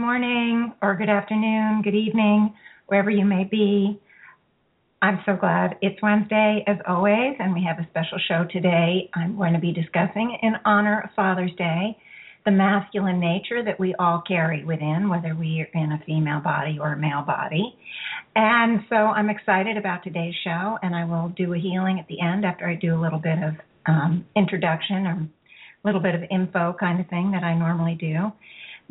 Morning, or good afternoon, good evening, wherever you may be. I'm so glad it's Wednesday, as always, and we have a special show today. I'm going to be discussing, in honor of Father's Day, the masculine nature that we all carry within, whether we are in a female body or a male body. And so I'm excited about today's show, and I will do a healing at the end after I do a little bit of um, introduction or a little bit of info kind of thing that I normally do.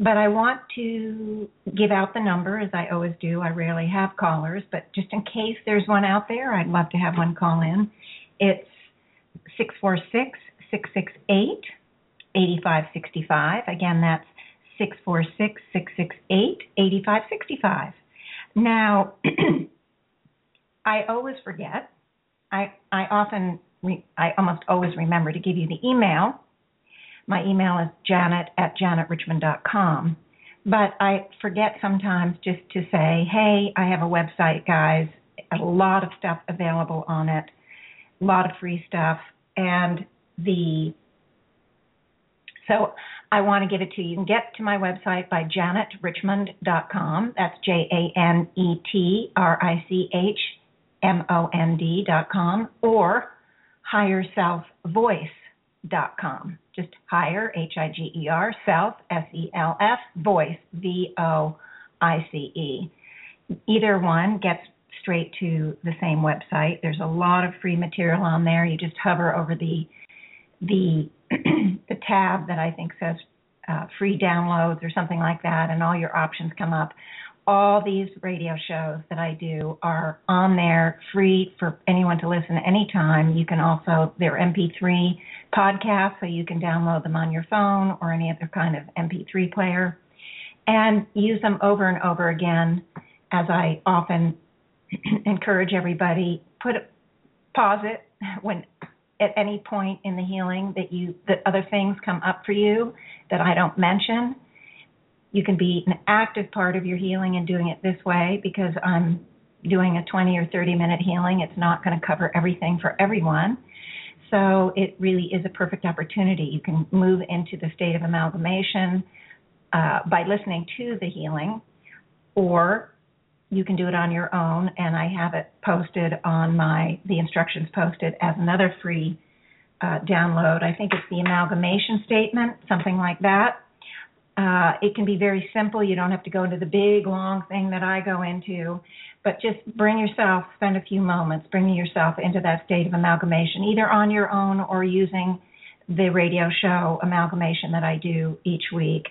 But I want to give out the number as I always do. I rarely have callers, but just in case there's one out there, I'd love to have one call in. It's 646 668 8565. Again, that's 646 668 8565. Now, I always forget. I I often re, I almost always remember to give you the email my email is janet at janetrichmond.com. But I forget sometimes just to say, hey, I have a website, guys, a lot of stuff available on it, a lot of free stuff. And the so I want to give it to you. You can get to my website by janetrichmond.com. That's J A N E T R I C H M O N D.com or higherselfvoice.com just higher, H I G E R, self, S E L F, voice, V O I C E. Either one gets straight to the same website. There's a lot of free material on there. You just hover over the the the tab that I think says uh, free downloads or something like that, and all your options come up all these radio shows that I do are on there free for anyone to listen anytime. You can also, they're MP3 podcasts, so you can download them on your phone or any other kind of MP3 player and use them over and over again. As I often encourage everybody, put pause it when at any point in the healing that you that other things come up for you that I don't mention you can be an active part of your healing and doing it this way because I'm doing a 20 or 30 minute healing. It's not going to cover everything for everyone. So it really is a perfect opportunity. You can move into the state of amalgamation uh, by listening to the healing, or you can do it on your own. And I have it posted on my the instructions posted as another free uh, download. I think it's the amalgamation statement, something like that. Uh, it can be very simple. You don't have to go into the big, long thing that I go into, but just bring yourself, spend a few moments, bringing yourself into that state of amalgamation, either on your own or using the radio show amalgamation that I do each week,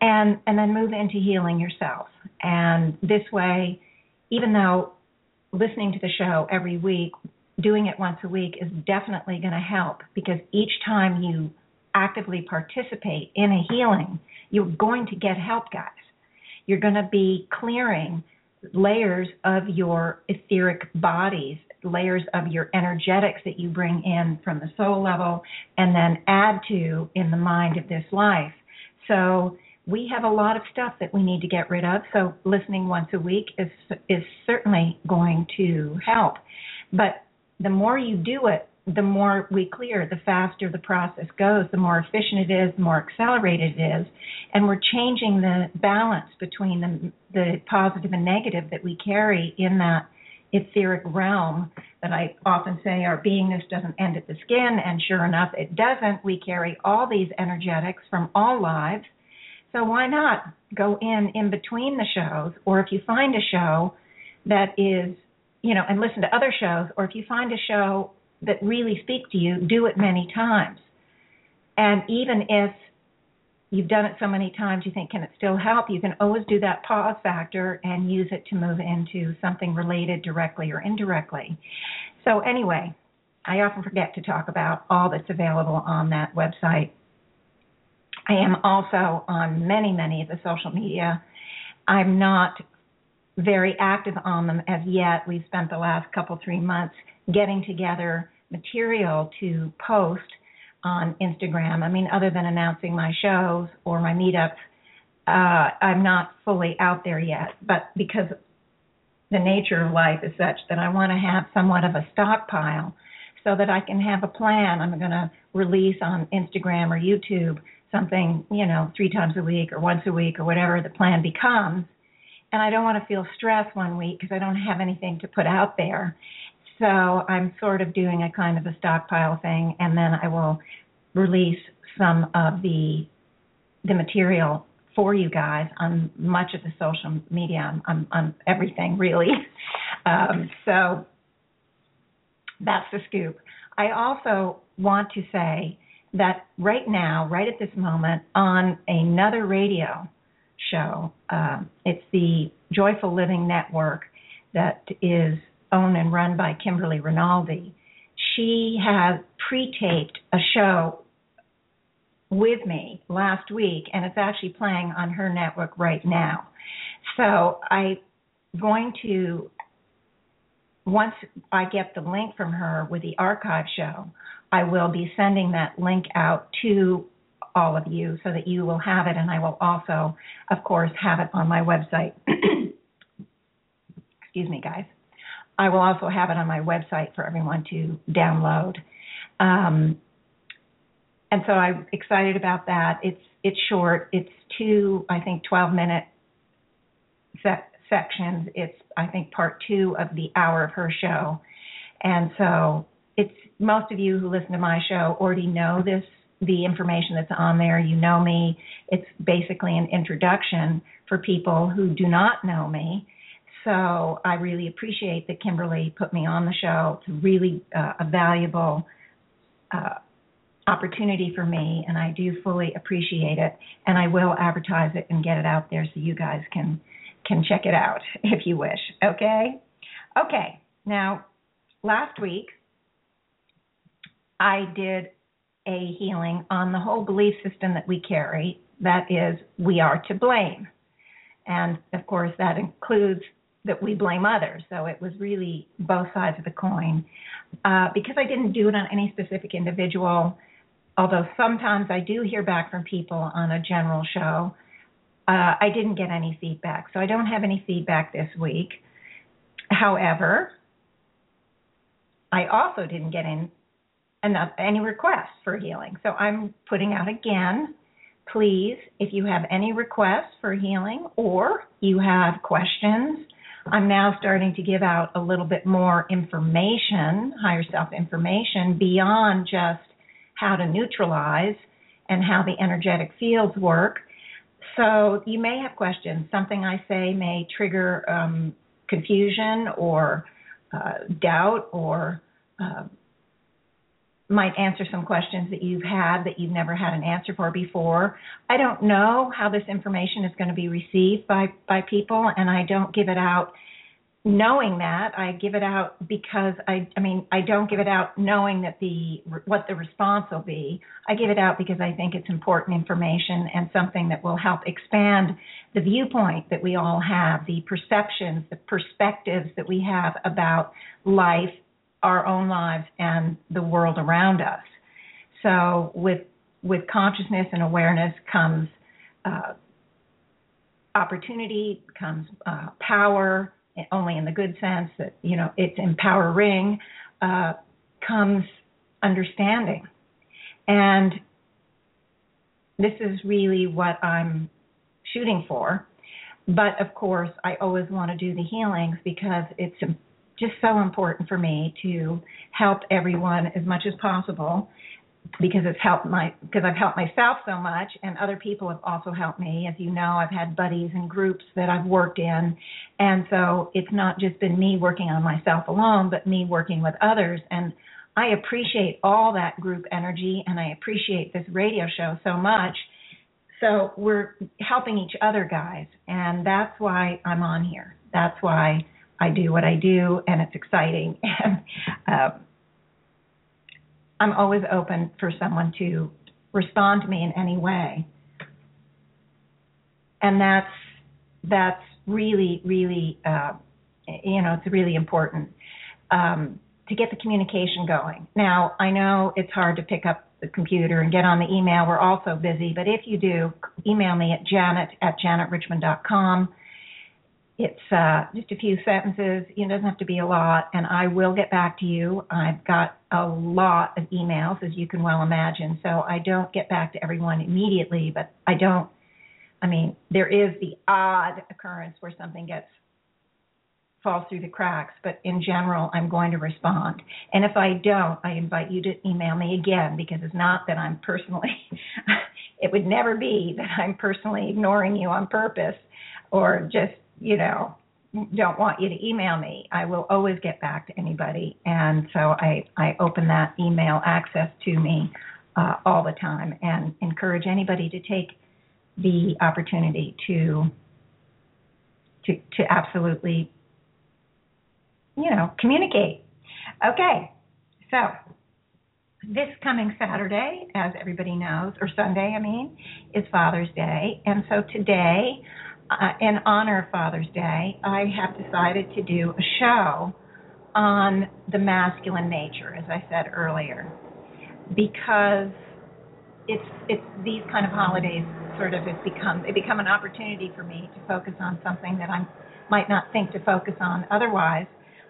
and and then move into healing yourself. And this way, even though listening to the show every week, doing it once a week is definitely going to help because each time you actively participate in a healing you're going to get help, guys. You're going to be clearing layers of your etheric bodies, layers of your energetics that you bring in from the soul level, and then add to in the mind of this life. So we have a lot of stuff that we need to get rid of. So listening once a week is is certainly going to help. But the more you do it, the more we clear, the faster the process goes, the more efficient it is, the more accelerated it is, and we're changing the balance between the, the positive and negative that we carry in that etheric realm that I often say our beingness doesn't end at the skin, and sure enough, it doesn't. We carry all these energetics from all lives. So why not go in in between the shows, or if you find a show that is, you know, and listen to other shows, or if you find a show that really speak to you, do it many times. And even if you've done it so many times you think, can it still help? You can always do that pause factor and use it to move into something related directly or indirectly. So, anyway, I often forget to talk about all that's available on that website. I am also on many, many of the social media. I'm not very active on them as yet. We've spent the last couple, three months getting together material to post on Instagram. I mean, other than announcing my shows or my meetups, uh, I'm not fully out there yet. But because the nature of life is such that I want to have somewhat of a stockpile so that I can have a plan. I'm going to release on Instagram or YouTube something, you know, three times a week or once a week or whatever the plan becomes. And I don't want to feel stressed one week because I don't have anything to put out there. So I'm sort of doing a kind of a stockpile thing, and then I will release some of the the material for you guys on much of the social media, on, on everything really. Um, so that's the scoop. I also want to say that right now, right at this moment, on another radio show, uh, it's the Joyful Living Network that is owned and run by Kimberly Rinaldi. She has pre-taped a show with me last week, and it's actually playing on her network right now. So I'm going to, once I get the link from her with the archive show, I will be sending that link out to all of you so that you will have it, and I will also, of course, have it on my website. Excuse me, guys. I will also have it on my website for everyone to download. Um, and so I'm excited about that. It's it's short. It's two, I think, 12 minute se- sections. It's I think part two of the hour of her show, and so it's most of you who listen to my show already know this the information that's on there. You know me. It's basically an introduction for people who do not know me. So I really appreciate that Kimberly put me on the show. It's really uh, a valuable uh, opportunity for me, and I do fully appreciate it. And I will advertise it and get it out there so you guys can can check it out if you wish. Okay. Okay. Now, last week I did a healing on the whole belief system that we carry. That is, we are to blame. And of course, that includes that we blame others. So it was really both sides of the coin. Uh, because I didn't do it on any specific individual, although sometimes I do hear back from people on a general show, uh, I didn't get any feedback. So I don't have any feedback this week. However, I also didn't get in enough any requests for healing. So I'm putting out again. Please, if you have any requests for healing or you have questions, I'm now starting to give out a little bit more information, higher self information, beyond just how to neutralize and how the energetic fields work. So you may have questions. Something I say may trigger um, confusion or uh, doubt or uh, might answer some questions that you've had that you've never had an answer for before. I don't know how this information is going to be received by by people and I don't give it out knowing that I give it out because I I mean I don't give it out knowing that the what the response will be. I give it out because I think it's important information and something that will help expand the viewpoint that we all have, the perceptions, the perspectives that we have about life, our own lives and the world around us. So with with consciousness and awareness comes uh, opportunity, comes uh, power, only in the good sense that you know it's empowering uh, comes understanding and this is really what i'm shooting for but of course i always want to do the healings because it's just so important for me to help everyone as much as possible because it's helped my because I've helped myself so much and other people have also helped me. As you know I've had buddies and groups that I've worked in. And so it's not just been me working on myself alone but me working with others. And I appreciate all that group energy and I appreciate this radio show so much. So we're helping each other guys. And that's why I'm on here. That's why I do what I do and it's exciting and uh, I'm always open for someone to respond to me in any way. and that's that's really really uh, you know it's really important um, to get the communication going. Now I know it's hard to pick up the computer and get on the email. We're all so busy, but if you do, email me at janet at janetrichmond.com. It's uh, just a few sentences. It doesn't have to be a lot, and I will get back to you. I've got a lot of emails, as you can well imagine, so I don't get back to everyone immediately, but I don't. I mean, there is the odd occurrence where something gets falls through the cracks, but in general, I'm going to respond. And if I don't, I invite you to email me again because it's not that I'm personally, it would never be that I'm personally ignoring you on purpose or just, you know, don't want you to email me. I will always get back to anybody. And so I, I open that email access to me uh, all the time and encourage anybody to take the opportunity to to to absolutely you know, communicate. Okay, so this coming Saturday, as everybody knows, or Sunday, I mean, is Father's Day. And so today, uh, in honor of Father's Day, I have decided to do a show on the masculine nature, as I said earlier, because it's it's these kind of holidays sort of have become they become an opportunity for me to focus on something that I might not think to focus on otherwise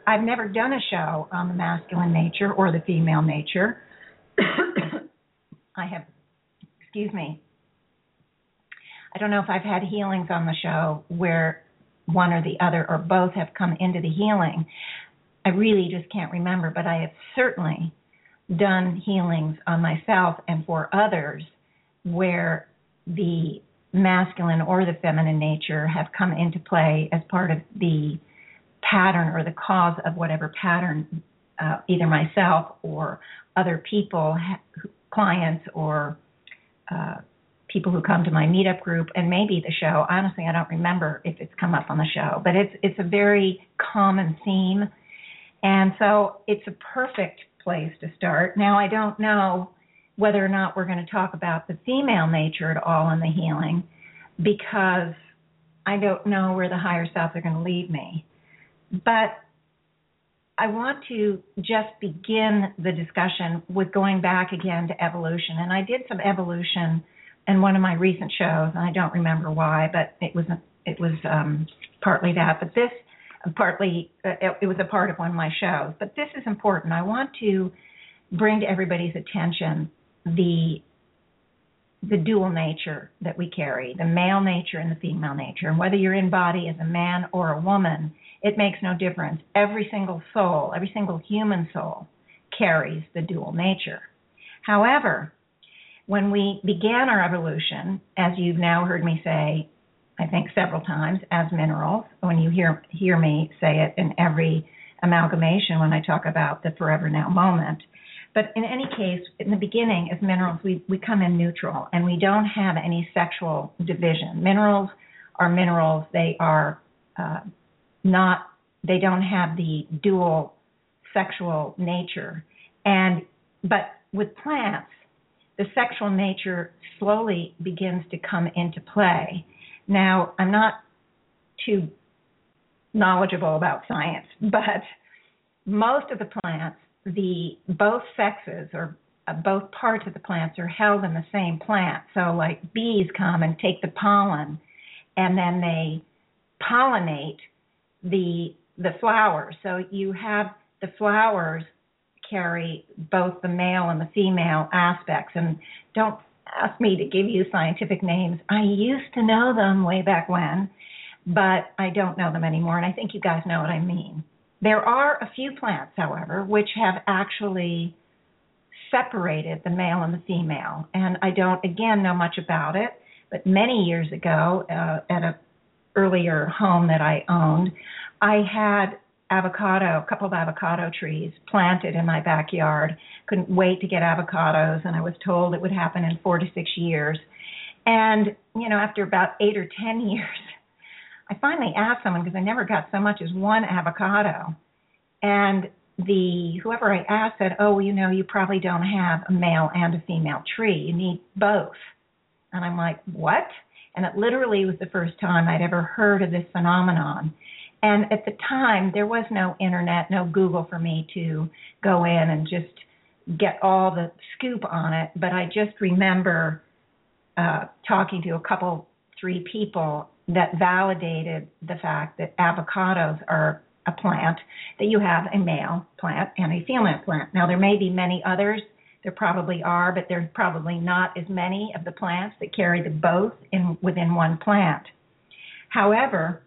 I've never done a show on the masculine nature or the female nature. I have, excuse me, I don't know if I've had healings on the show where one or the other or both have come into the healing. I really just can't remember, but I have certainly done healings on myself and for others where the masculine or the feminine nature have come into play as part of the pattern or the cause of whatever pattern uh, either myself or other people, clients or uh, people who come to my meetup group and maybe the show. Honestly, I don't remember if it's come up on the show, but it's it's a very common theme, and so it's a perfect place to start. Now, I don't know whether or not we're going to talk about the female nature at all in the healing because I don't know where the higher self are going to lead me. But I want to just begin the discussion with going back again to evolution. And I did some evolution in one of my recent shows, and I don't remember why, but it was it was um, partly that. But this partly uh, it was a part of one of my shows. But this is important. I want to bring to everybody's attention the the dual nature that we carry, the male nature and the female nature. And whether you're in body as a man or a woman, it makes no difference. Every single soul, every single human soul carries the dual nature. However, when we began our evolution, as you've now heard me say, I think several times, as minerals, when you hear hear me say it in every amalgamation when I talk about the forever now moment. But in any case, in the beginning, as minerals, we, we come in neutral and we don't have any sexual division. Minerals are minerals, they are uh, not they don't have the dual sexual nature and but with plants the sexual nature slowly begins to come into play now i'm not too knowledgeable about science but most of the plants the both sexes or uh, both parts of the plants are held in the same plant so like bees come and take the pollen and then they pollinate the the flowers. So you have the flowers carry both the male and the female aspects. And don't ask me to give you scientific names. I used to know them way back when, but I don't know them anymore. And I think you guys know what I mean. There are a few plants, however, which have actually separated the male and the female. And I don't, again, know much about it. But many years ago, uh, at a earlier home that I owned, I had avocado, a couple of avocado trees planted in my backyard. Couldn't wait to get avocados, and I was told it would happen in four to six years. And, you know, after about eight or 10 years, I finally asked someone because I never got so much as one avocado. And the whoever I asked said, "Oh, you know, you probably don't have a male and a female tree. You need both." And I'm like, "What?" And it literally was the first time I'd ever heard of this phenomenon. And at the time, there was no internet, no Google for me to go in and just get all the scoop on it. But I just remember uh, talking to a couple, three people that validated the fact that avocados are a plant, that you have a male plant and a female plant. Now, there may be many others. There probably are, but there's probably not as many of the plants that carry the both in within one plant. However,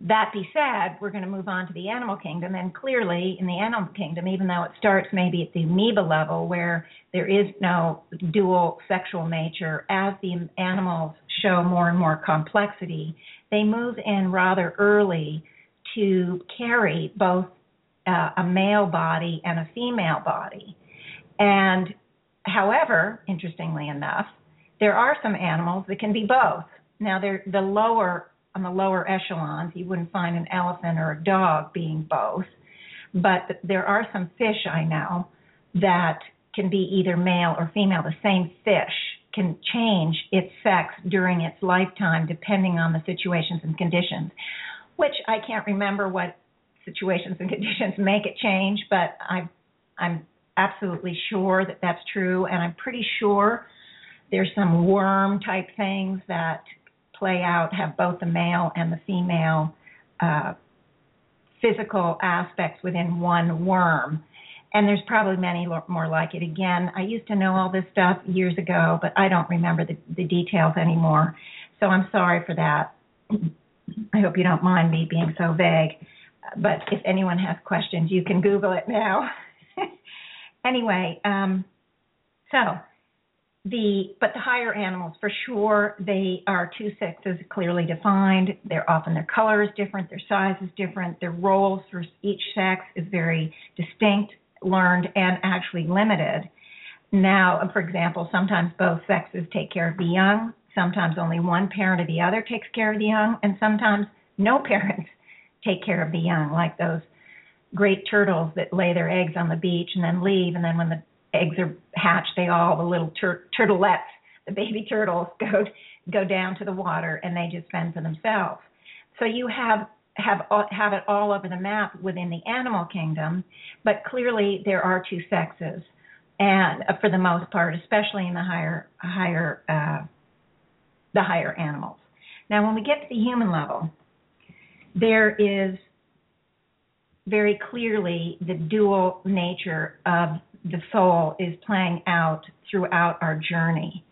that be said, we're going to move on to the animal kingdom, and clearly in the animal kingdom, even though it starts maybe at the amoeba level where there is no dual sexual nature, as the animals show more and more complexity, they move in rather early to carry both uh, a male body and a female body. And however, interestingly enough, there are some animals that can be both. Now, they're the lower on the lower echelons, you wouldn't find an elephant or a dog being both. But there are some fish I know that can be either male or female. The same fish can change its sex during its lifetime depending on the situations and conditions, which I can't remember what situations and conditions make it change, but I, I'm absolutely sure that that's true, and I'm pretty sure there's some worm type things that play out, have both the male and the female uh, physical aspects within one worm. And there's probably many more like it. Again, I used to know all this stuff years ago, but I don't remember the, the details anymore. So I'm sorry for that. I hope you don't mind me being so vague. But if anyone has questions, you can Google it now. anyway, um, so the but the higher animals for sure they are two sexes clearly defined. They're often their color is different their size is different their roles for each sex is very distinct learned and actually limited. Now for example sometimes both sexes take care of the young sometimes only one parent or the other takes care of the young and sometimes no parents take care of the young like those great turtles that lay their eggs on the beach and then leave and then when the eggs are hatched, they all the little tur- the baby turtles go go down to the water and they just fend for themselves. So you have have have it all over the map within the animal kingdom, but clearly there are two sexes, and uh, for the most part, especially in the higher higher uh, the higher animals. Now, when we get to the human level, there is very clearly the dual nature of the soul is playing out throughout our journey.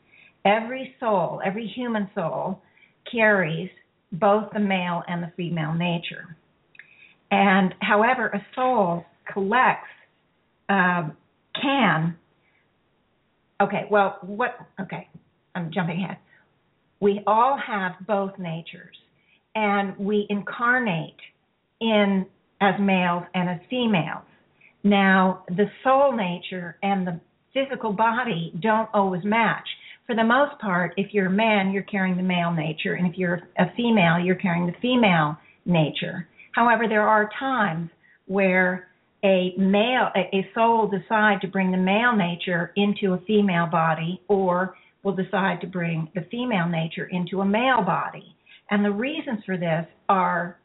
Every soul, every human soul, carries both the male and the female nature. And however, a soul collects, um, can, okay, well, what, okay, I'm jumping ahead. We all have both natures, and we incarnate in as males and as females. Now, the soul nature and the physical body don't always match. For the most part, if you're a man, you're carrying the male nature, and if you're a female, you're carrying the female nature. However, there are times where a male, a soul decide to bring the male nature into a female body, or will decide to bring the female nature into a male body. And the reasons for this are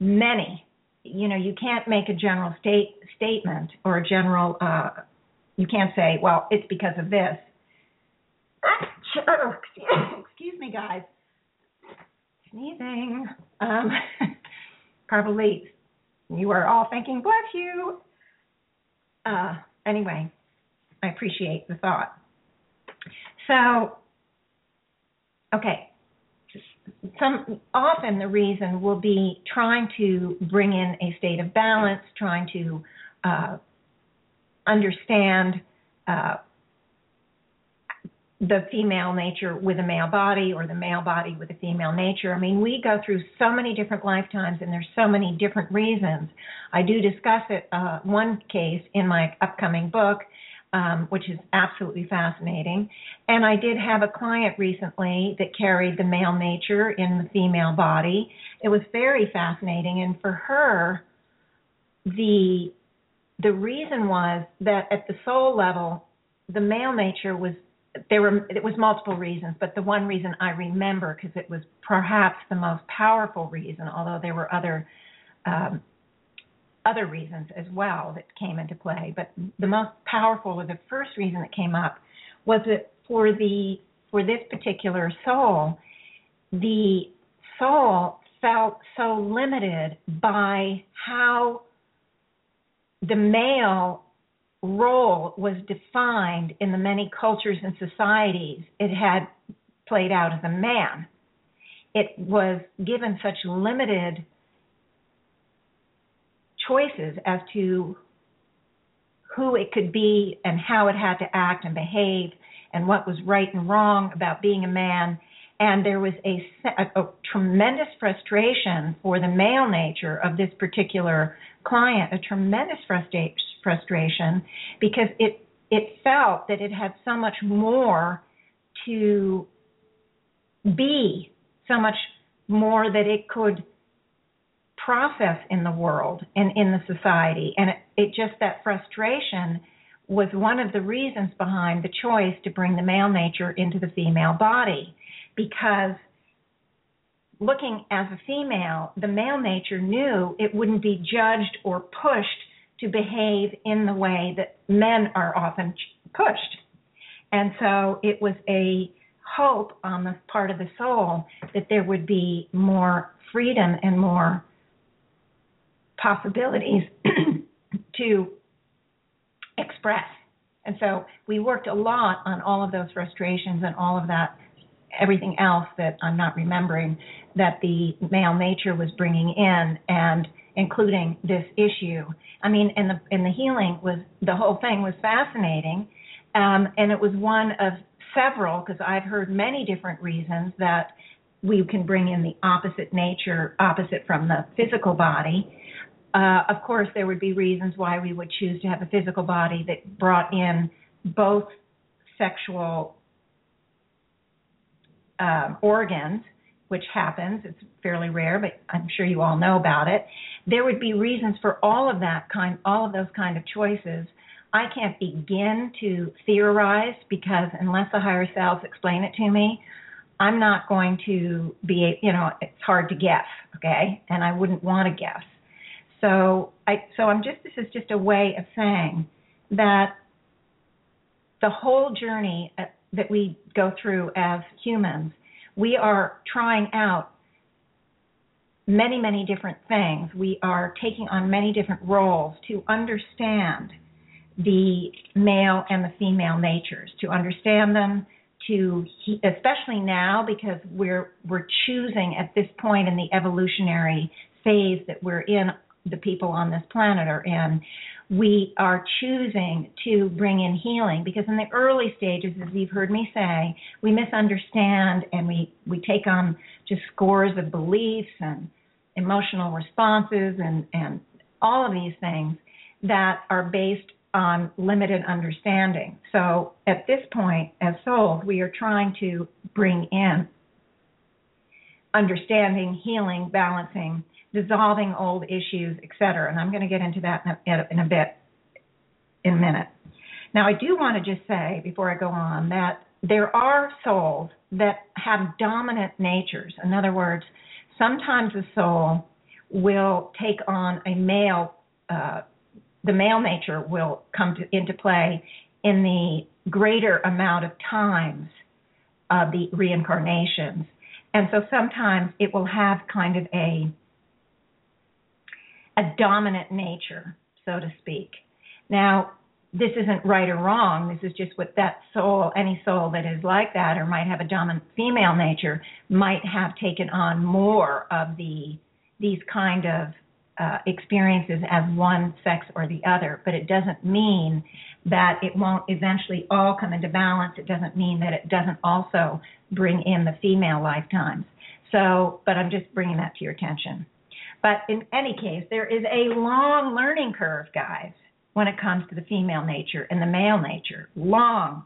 many you know you can't make a general state statement or a general uh you can't say well it's because of this. Excuse me guys. Sneezing. Um probably you are all thinking bless you. Uh anyway i appreciate the thought. So okay some often the reason will be trying to bring in a state of balance, trying to uh, understand uh, the female nature with a male body or the male body with a female nature. I mean, we go through so many different lifetimes and there's so many different reasons. I do discuss it uh, one case in my upcoming book um, which is absolutely fascinating. And I did have a client recently that carried the male nature in the female body. It was very fascinating, and for her, the the reason was that at the soul level, the male nature was there were it was multiple reasons, but the one reason I remember because it was perhaps the most powerful reason, although there were other um, other reasons as well that came into play. But the most powerful, or the first reason that came up, was that for the for this particular soul, the soul felt so limited by how the male role was defined in the many cultures and societies it had played out as a man. It was given such limited choices as to who it could be and how it had to act and behave and what was right and wrong about being a man. And there was a, a, a tremendous frustration for the male nature of this particular client, a tremendous frustra- frustration because it it felt that it had so much more to be, so much more that it could process in the world and in the society. And it, it just that frustration was one of the reasons behind the choice to bring the male nature into the female body. Because looking as a female, the male nature knew it wouldn't be judged or pushed to behave in the way that men are often pushed. And so it was a hope on the part of the soul that there would be more freedom and more possibilities to express. And so we worked a lot on all of those frustrations and all of that, everything else that I'm not remembering that the male nature was bringing in, and including this issue. I mean, in the in the healing was the whole thing was fascinating, um, and it was one of several because I've heard many different reasons that we can bring in the opposite nature, opposite from the physical body. Uh, of course, there would be reasons why we would choose to have a physical body that brought in both sexual um, organs, which happens. It's fairly rare, but I'm sure you all know about it. There would be reasons for all of that kind, all of those kind of choices. I can't begin to theorize because unless the higher selves explain it to me, I'm not going to be, you know, it's hard to guess, okay? And I wouldn't want to guess. So I so I'm just this is just a way of saying that the whole journey uh, that we go through as humans, we are trying out many many different things. We are taking on many different roles to understand the male and the female natures, to understand them, to especially now because we're we're choosing at this point in the evolutionary phase that we're in the people on this planet are in, we are choosing to bring in healing because in the early stages, as you've heard me say, we misunderstand and we, we take on just scores of beliefs and emotional responses and, and all of these things that are based on limited understanding. So at this point, as souls, we are trying to bring in understanding, healing, balancing, dissolving old issues, etc. And I'm going to get into that in a, in a bit, in a minute. Now, I do want to just say before I go on that there are souls that have dominant natures. In other words, sometimes a soul will take on a male, uh, the male nature will come to, into play in the greater amount of times of the reincarnations. And so sometimes it will have kind of a a dominant nature, so to speak. Now, this isn't right or wrong. This is just what that soul, any soul that is like that or might have a dominant female nature, might have taken on more of the these kind of uh, experiences as one sex or the other. But it doesn't mean that it won't eventually all come into balance. It doesn't mean that it doesn't also bring in the female lifetimes. So, but I'm just bringing that to your attention. But in any case, there is a long learning curve, guys, when it comes to the female nature and the male nature. Long,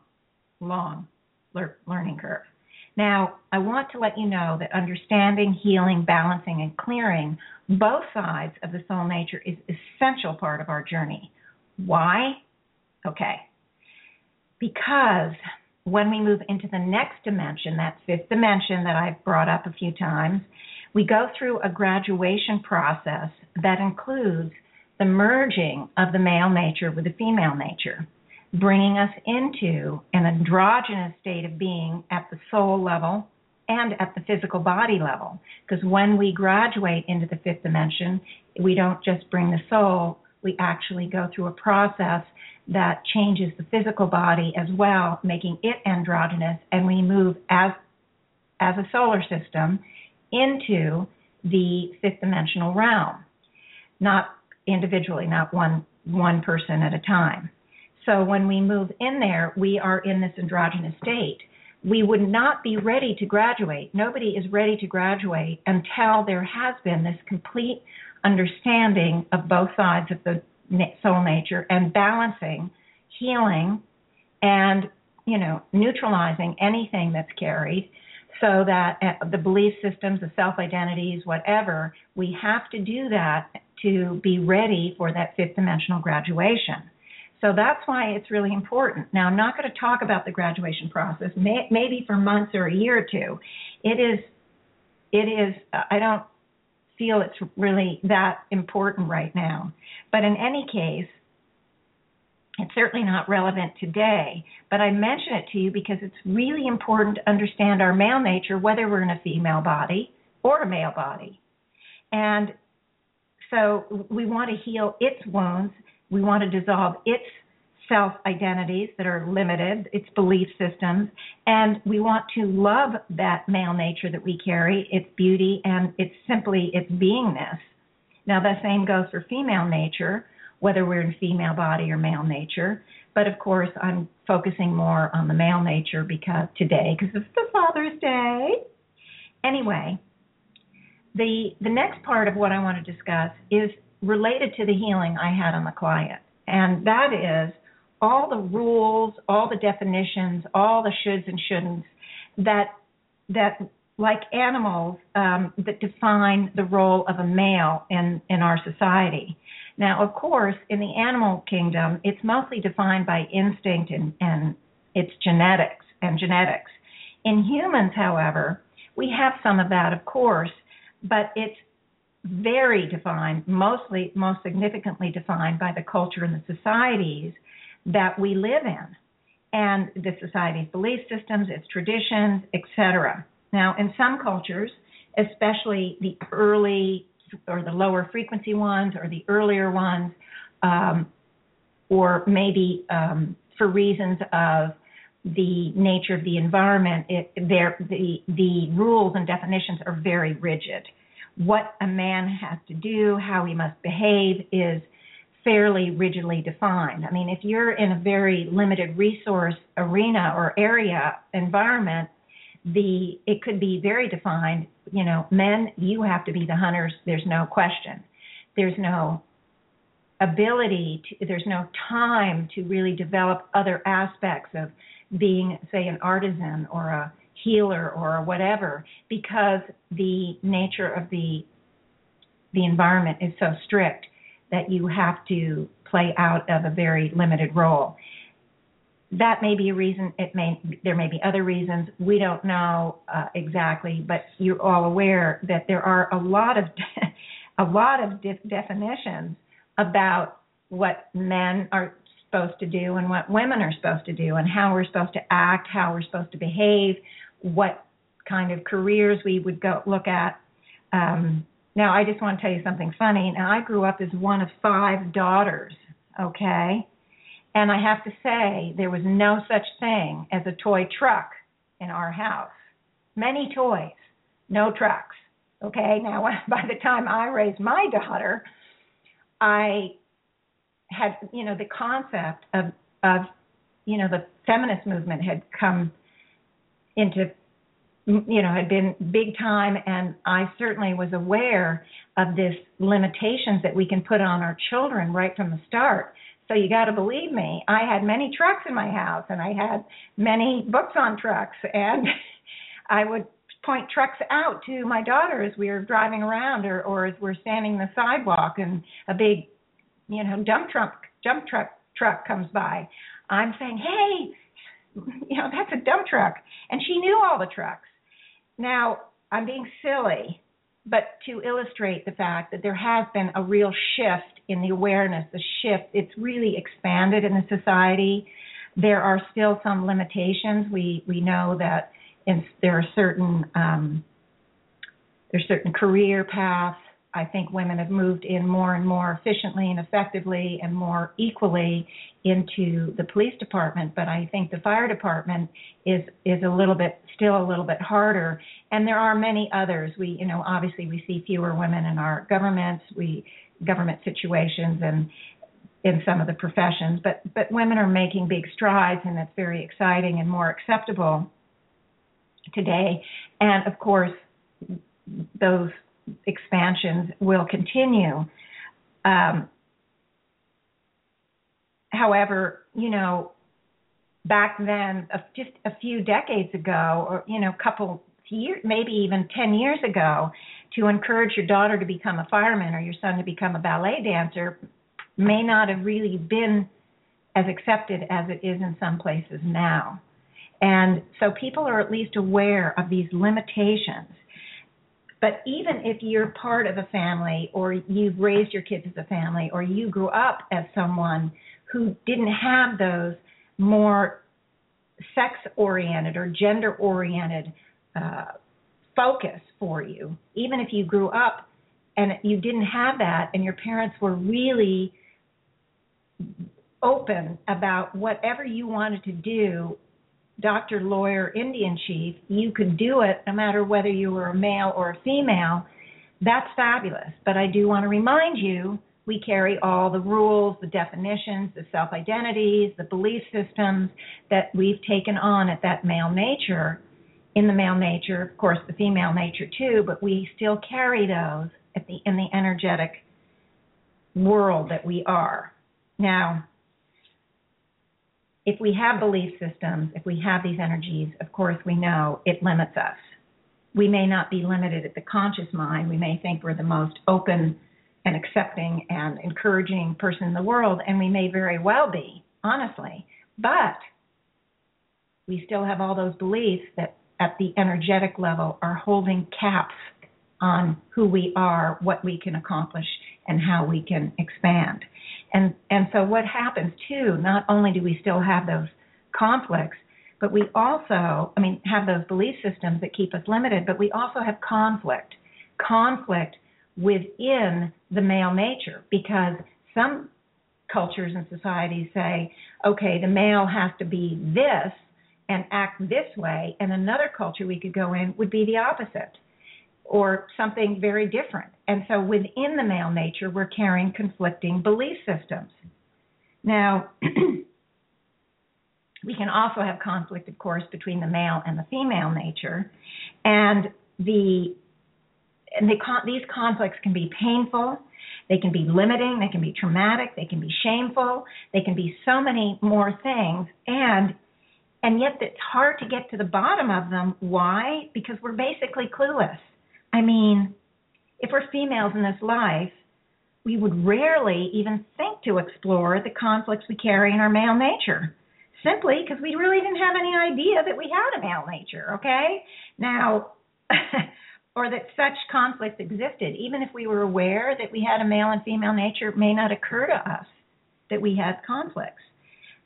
long learning curve. Now, I want to let you know that understanding, healing, balancing, and clearing both sides of the soul nature is essential part of our journey. Why? Okay. Because when we move into the next dimension, that fifth dimension that I've brought up a few times, we go through a graduation process that includes the merging of the male nature with the female nature, bringing us into an androgynous state of being at the soul level and at the physical body level. Because when we graduate into the fifth dimension, we don't just bring the soul, we actually go through a process that changes the physical body as well, making it androgynous, and we move as as a solar system into the fifth dimensional realm, not individually, not one one person at a time. So when we move in there, we are in this androgynous state. We would not be ready to graduate. Nobody is ready to graduate until there has been this complete understanding of both sides of the soul nature and balancing, healing, and you know neutralizing anything that's carried so that uh, the belief systems, the self identities, whatever, we have to do that to be ready for that fifth dimensional graduation. So that's why it's really important. Now, I'm not going to talk about the graduation process, may, maybe for months or a year or two. It is, it is, I don't feel it's really that important right now. But in any case, it's certainly not relevant today, but I mention it to you because it's really important to understand our male nature, whether we're in a female body or a male body. And so we want to heal its wounds. We want to dissolve its self identities that are limited, its belief systems, and we want to love that male nature that we carry, its beauty, and it's simply its beingness. Now, the same goes for female nature whether we're in female body or male nature. But of course, I'm focusing more on the male nature because today, because it's the Father's Day. Anyway, the the next part of what I want to discuss is related to the healing I had on the client, and that is all the rules, all the definitions, all the shoulds and shouldn'ts that that like animals um, that define the role of a male in in our society. Now, of course, in the animal kingdom, it's mostly defined by instinct and, and its genetics and genetics. In humans, however, we have some of that, of course, but it's very defined, mostly, most significantly defined by the culture and the societies that we live in, and the society's belief systems, its traditions, etc. Now, in some cultures, especially the early or the lower frequency ones or the earlier ones, um, or maybe um, for reasons of the nature of the environment, it, the the rules and definitions are very rigid. What a man has to do, how he must behave, is fairly rigidly defined. I mean, if you're in a very limited resource arena or area environment, the it could be very defined you know men you have to be the hunters there's no question. There's no ability to there's no time to really develop other aspects of being say an artisan or a healer or whatever because the nature of the the environment is so strict that you have to play out of a very limited role that may be a reason. It may there may be other reasons. We don't know uh, exactly, but you're all aware that there are a lot of a lot of de- definitions about what men are supposed to do and what women are supposed to do and how we're supposed to act, how we're supposed to behave, what kind of careers we would go look at. Um, now, I just want to tell you something funny. Now, I grew up as one of five daughters. Okay, and I have to say, there was no such thing as a toy truck in our house. Many toys, no trucks. Okay, now by the time I raised my daughter, I had, you know, the concept of, of, you know, the feminist movement had come into, you know, had been big time, and I certainly was aware of this limitations that we can put on our children right from the start so you got to believe me. I had many trucks in my house, and I had many books on trucks, and I would point trucks out to my daughter as we were driving around, or, or as we're standing the sidewalk, and a big, you know, dump truck dump truck truck comes by. I'm saying, hey, you know, that's a dump truck. And she knew all the trucks. Now, I'm being silly, but to illustrate the fact that there has been a real shift in the awareness, the shift, it's really expanded in the society. There are still some limitations. We we know that in, there are certain um, there's certain career paths I think women have moved in more and more efficiently and effectively and more equally into the police department, but I think the fire department is is a little bit still a little bit harder. And there are many others. We you know obviously we see fewer women in our governments, we government situations and in some of the professions, but but women are making big strides and that's very exciting and more acceptable today. And of course those expansions will continue. Um, however, you know, back then, just a few decades ago, or you know, a couple years, maybe even ten years ago, to encourage your daughter to become a fireman or your son to become a ballet dancer may not have really been as accepted as it is in some places now. And so people are at least aware of these limitations but even if you're part of a family or you've raised your kids as a family or you grew up as someone who didn't have those more sex oriented or gender oriented uh, focus for you, even if you grew up and you didn't have that and your parents were really open about whatever you wanted to do doctor, lawyer, Indian chief, you could do it no matter whether you were a male or a female. That's fabulous. But I do want to remind you we carry all the rules, the definitions, the self identities, the belief systems that we've taken on at that male nature, in the male nature, of course, the female nature too, but we still carry those the in the energetic world that we are. Now, if we have belief systems, if we have these energies, of course we know it limits us. We may not be limited at the conscious mind. We may think we're the most open and accepting and encouraging person in the world, and we may very well be, honestly. But we still have all those beliefs that at the energetic level are holding caps on who we are, what we can accomplish, and how we can expand. And and so what happens too, not only do we still have those conflicts, but we also, I mean, have those belief systems that keep us limited, but we also have conflict. Conflict within the male nature because some cultures and societies say, okay, the male has to be this and act this way, and another culture we could go in would be the opposite or something very different. And so within the male nature, we're carrying conflicting belief systems. Now, we can also have conflict, of course, between the male and the female nature, and the and the, these conflicts can be painful, they can be limiting, they can be traumatic, they can be shameful, they can be so many more things, and and yet it's hard to get to the bottom of them. Why? Because we're basically clueless. I mean, if we're females in this life, we would rarely even think to explore the conflicts we carry in our male nature. Simply because we really didn't have any idea that we had a male nature, okay? Now, or that such conflicts existed. Even if we were aware that we had a male and female nature, it may not occur to us that we had conflicts.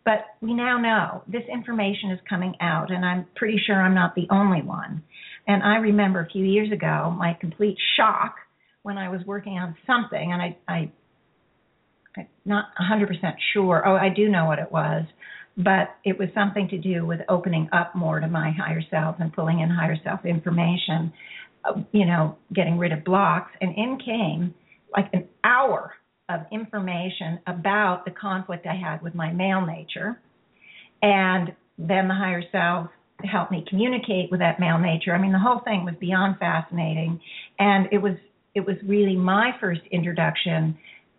But we now know this information is coming out, and I'm pretty sure I'm not the only one. And I remember a few years ago my complete shock when I was working on something, and I, I I'm not 100% sure. Oh, I do know what it was, but it was something to do with opening up more to my higher self and pulling in higher self information, uh, you know, getting rid of blocks. And in came like an hour of information about the conflict I had with my male nature. And then the higher self help me communicate with that male nature. I mean, the whole thing was beyond fascinating, and it was it was really my first introduction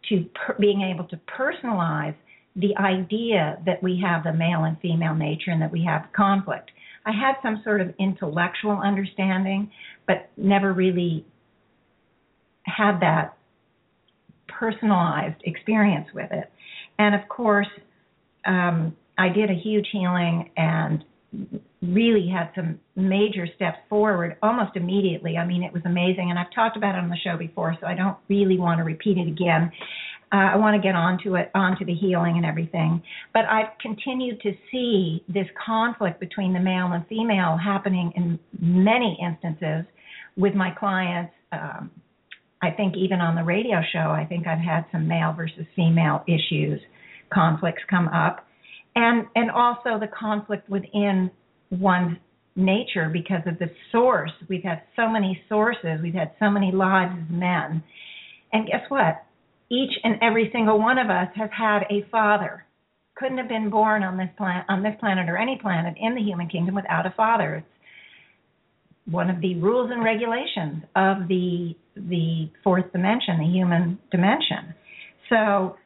to per- being able to personalize the idea that we have the male and female nature and that we have conflict. I had some sort of intellectual understanding, but never really had that personalized experience with it. And of course, um, I did a huge healing and really had some major steps forward almost immediately. I mean, it was amazing, and I've talked about it on the show before, so I don't really want to repeat it again. Uh, I want to get onto it, onto the healing and everything. But I've continued to see this conflict between the male and female happening in many instances with my clients. Um, I think even on the radio show, I think I've had some male versus female issues, conflicts come up, and and also the conflict within one's nature because of the source. We've had so many sources, we've had so many lives as men, and guess what? Each and every single one of us has had a father. Couldn't have been born on this planet, on this planet or any planet in the human kingdom without a father. It's one of the rules and regulations of the the fourth dimension, the human dimension. So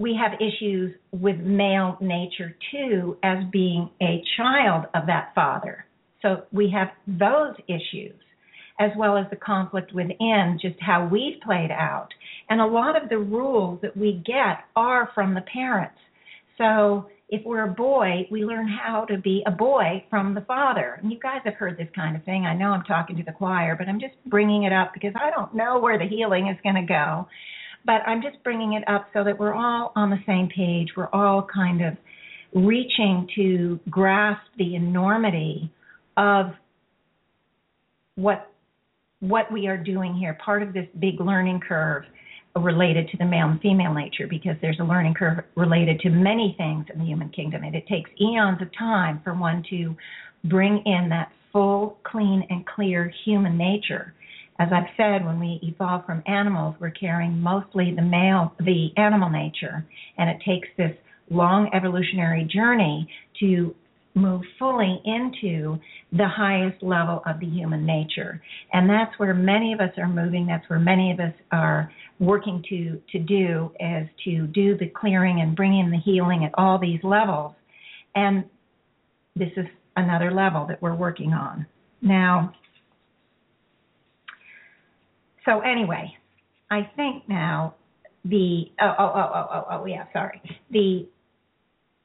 we have issues with male nature too as being a child of that father. So we have those issues as well as the conflict within just how we've played out. And a lot of the rules that we get are from the parents. So if we're a boy, we learn how to be a boy from the father. And you guys have heard this kind of thing. I know I'm talking to the choir, but I'm just bringing it up because I don't know where the healing is going to go. But I'm just bringing it up so that we're all on the same page. We're all kind of reaching to grasp the enormity of what what we are doing here, part of this big learning curve related to the male and female nature because there's a learning curve related to many things in the human kingdom and it takes eons of time for one to bring in that full clean and clear human nature as i've said when we evolve from animals we're carrying mostly the male the animal nature and it takes this long evolutionary journey to move fully into the highest level of the human nature. And that's where many of us are moving, that's where many of us are working to to do is to do the clearing and bring in the healing at all these levels. And this is another level that we're working on. Now so anyway, I think now the oh oh oh oh oh, oh yeah, sorry. The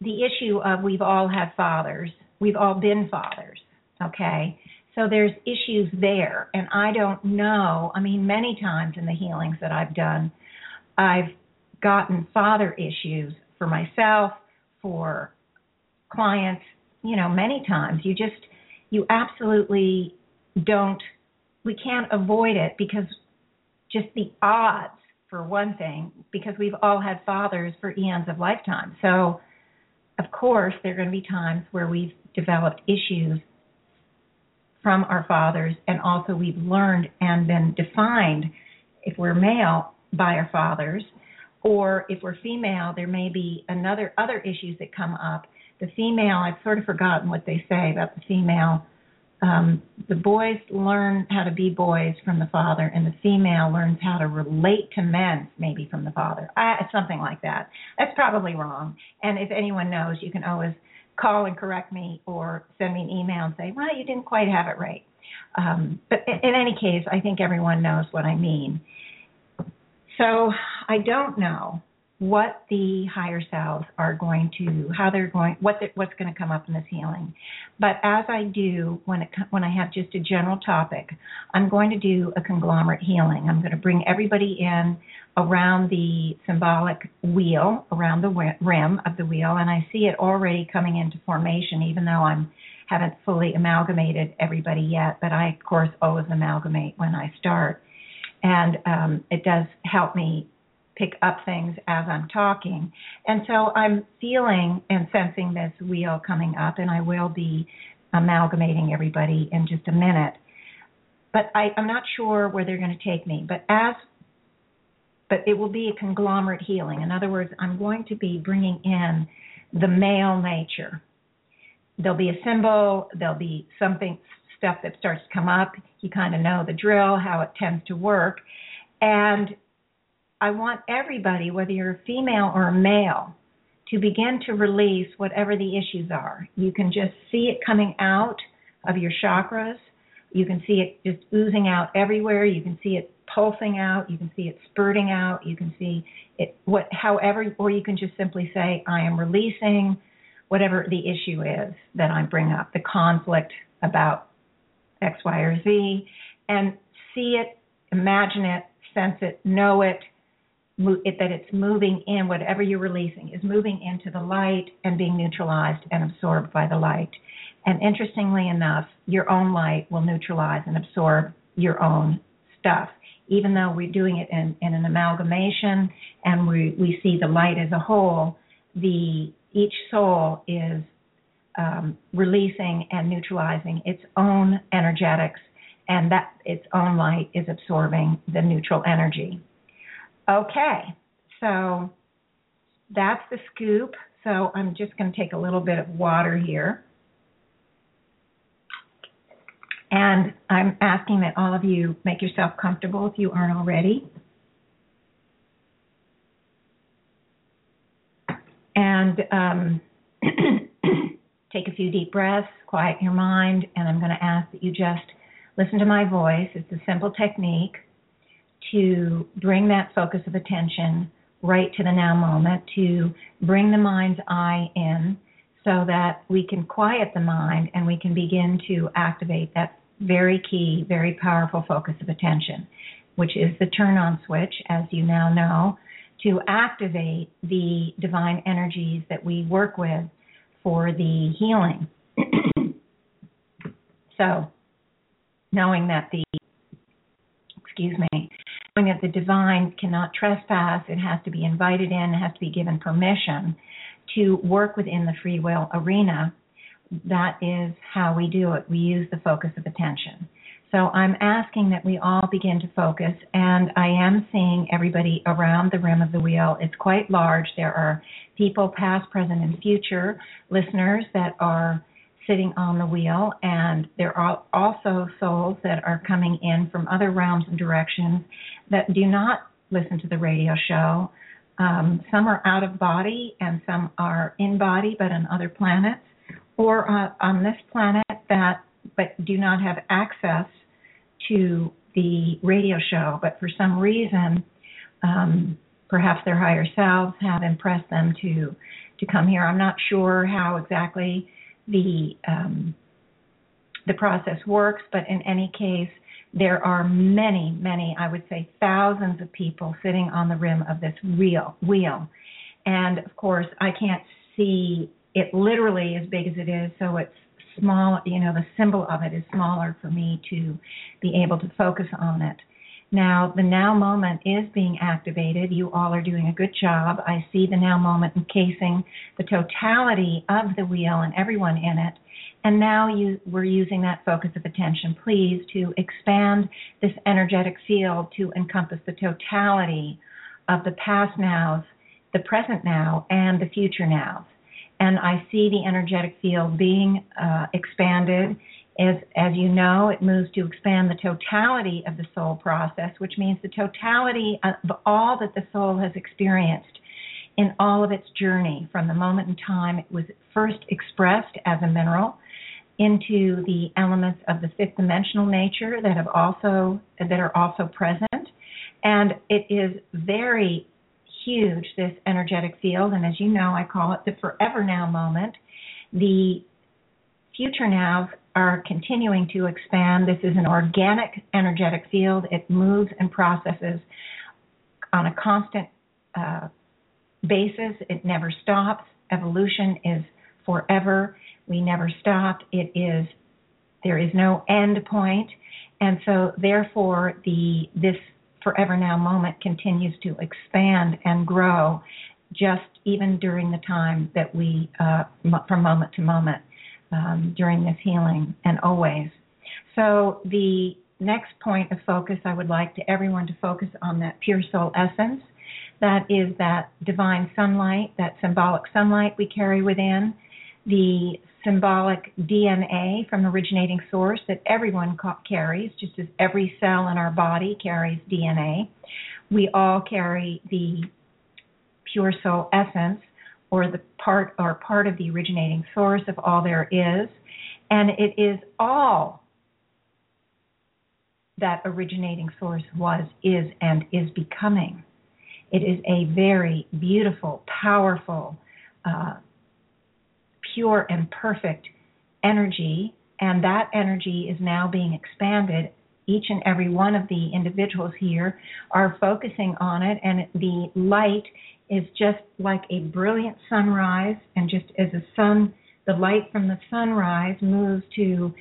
the issue of we've all had fathers, we've all been fathers, okay? So there's issues there, and I don't know. I mean, many times in the healings that I've done, I've gotten father issues for myself, for clients, you know, many times. You just, you absolutely don't, we can't avoid it because just the odds, for one thing, because we've all had fathers for eons of lifetime. So, of course, there are going to be times where we've developed issues from our fathers, and also we've learned and been defined, if we're male, by our fathers, or if we're female, there may be another other issues that come up. The female, I've sort of forgotten what they say about the female um, the boys learn how to be boys from the father, and the female learns how to relate to men, maybe from the father. I, something like that. That's probably wrong. And if anyone knows, you can always call and correct me or send me an email and say, well, you didn't quite have it right. Um, but in, in any case, I think everyone knows what I mean. So I don't know what the higher selves are going to how they're going what the, what's going to come up in this healing but as i do when it when i have just a general topic i'm going to do a conglomerate healing. I'm going to bring everybody in around the symbolic wheel around the rim of the wheel and i see it already coming into formation even though i'm haven't fully amalgamated everybody yet but i of course always amalgamate when i start. And um, it does help me pick up things as I'm talking. And so I'm feeling and sensing this wheel coming up, and I will be amalgamating everybody in just a minute. But I, I'm not sure where they're going to take me. But as but it will be a conglomerate healing. In other words, I'm going to be bringing in the male nature. There'll be a symbol, there'll be something, stuff that starts to come up. You kind of know the drill, how it tends to work. And I want everybody, whether you're a female or a male, to begin to release whatever the issues are. You can just see it coming out of your chakras. You can see it just oozing out everywhere. You can see it pulsing out, you can see it spurting out, you can see it what however or you can just simply say I am releasing whatever the issue is that I bring up, the conflict about X, Y, or Z, and see it, imagine it, sense it, know it, it, that it's moving in, whatever you're releasing is moving into the light and being neutralized and absorbed by the light. And interestingly enough, your own light will neutralize and absorb your own stuff. Even though we're doing it in, in an amalgamation and we, we see the light as a whole, the each soul is um, releasing and neutralizing its own energetics, and that its own light is absorbing the neutral energy. Okay, so that's the scoop. So I'm just going to take a little bit of water here. And I'm asking that all of you make yourself comfortable if you aren't already. And um, take a few deep breaths, quiet your mind, and I'm going to ask that you just listen to my voice. It's a simple technique to bring that focus of attention right to the now moment, to bring the mind's eye in so that we can quiet the mind and we can begin to activate that very key, very powerful focus of attention, which is the turn on switch, as you now know, to activate the divine energies that we work with for the healing. so, knowing that the, excuse me, that the divine cannot trespass, it has to be invited in, it has to be given permission to work within the free will arena. That is how we do it. We use the focus of attention. So I'm asking that we all begin to focus, and I am seeing everybody around the rim of the wheel. It's quite large. There are people, past, present, and future, listeners that are sitting on the wheel, and there are also souls that are coming in from other realms and directions that do not listen to the radio show. Um, some are out of body, and some are in body, but on other planets, or uh, on this planet that but do not have access to the radio show, but for some reason, um, perhaps their higher selves have impressed them to to come here. I'm not sure how exactly the um, the process works, but in any case, there are many, many, I would say thousands of people sitting on the rim of this wheel wheel. And of course I can't see it literally as big as it is, so it's small, you know, the symbol of it is smaller for me to be able to focus on it. Now, the now moment is being activated. You all are doing a good job. I see the now moment encasing the totality of the wheel and everyone in it. And now you, we're using that focus of attention, please, to expand this energetic field to encompass the totality of the past nows, the present now, and the future nows and I see the energetic field being uh, expanded. As, as you know, it moves to expand the totality of the soul process, which means the totality of all that the soul has experienced in all of its journey from the moment in time it was first expressed as a mineral into the elements of the fifth dimensional nature that have also that are also present and it is very huge, this energetic field. And as you know, I call it the forever now moment. The future nows are continuing to expand. This is an organic energetic field. It moves and processes on a constant uh, basis. It never stops. Evolution is forever. We never stop. It is there is no end point. and so therefore the this Forever Now moment continues to expand and grow just even during the time that we, uh, from moment to moment, um, during this healing and always. So, the next point of focus, I would like to everyone to focus on that pure soul essence. That is that divine sunlight, that symbolic sunlight we carry within, the symbolic DNA from originating source that everyone ca- carries, just as every cell in our body carries DNA. We all carry the pure soul essence or the part or part of the originating source of all there is and it is all that originating source was, is, and is becoming. It is a very beautiful, powerful, uh, pure, and perfect energy, and that energy is now being expanded. Each and every one of the individuals here are focusing on it, and the light is just like a brilliant sunrise, and just as the sun, the light from the sunrise moves to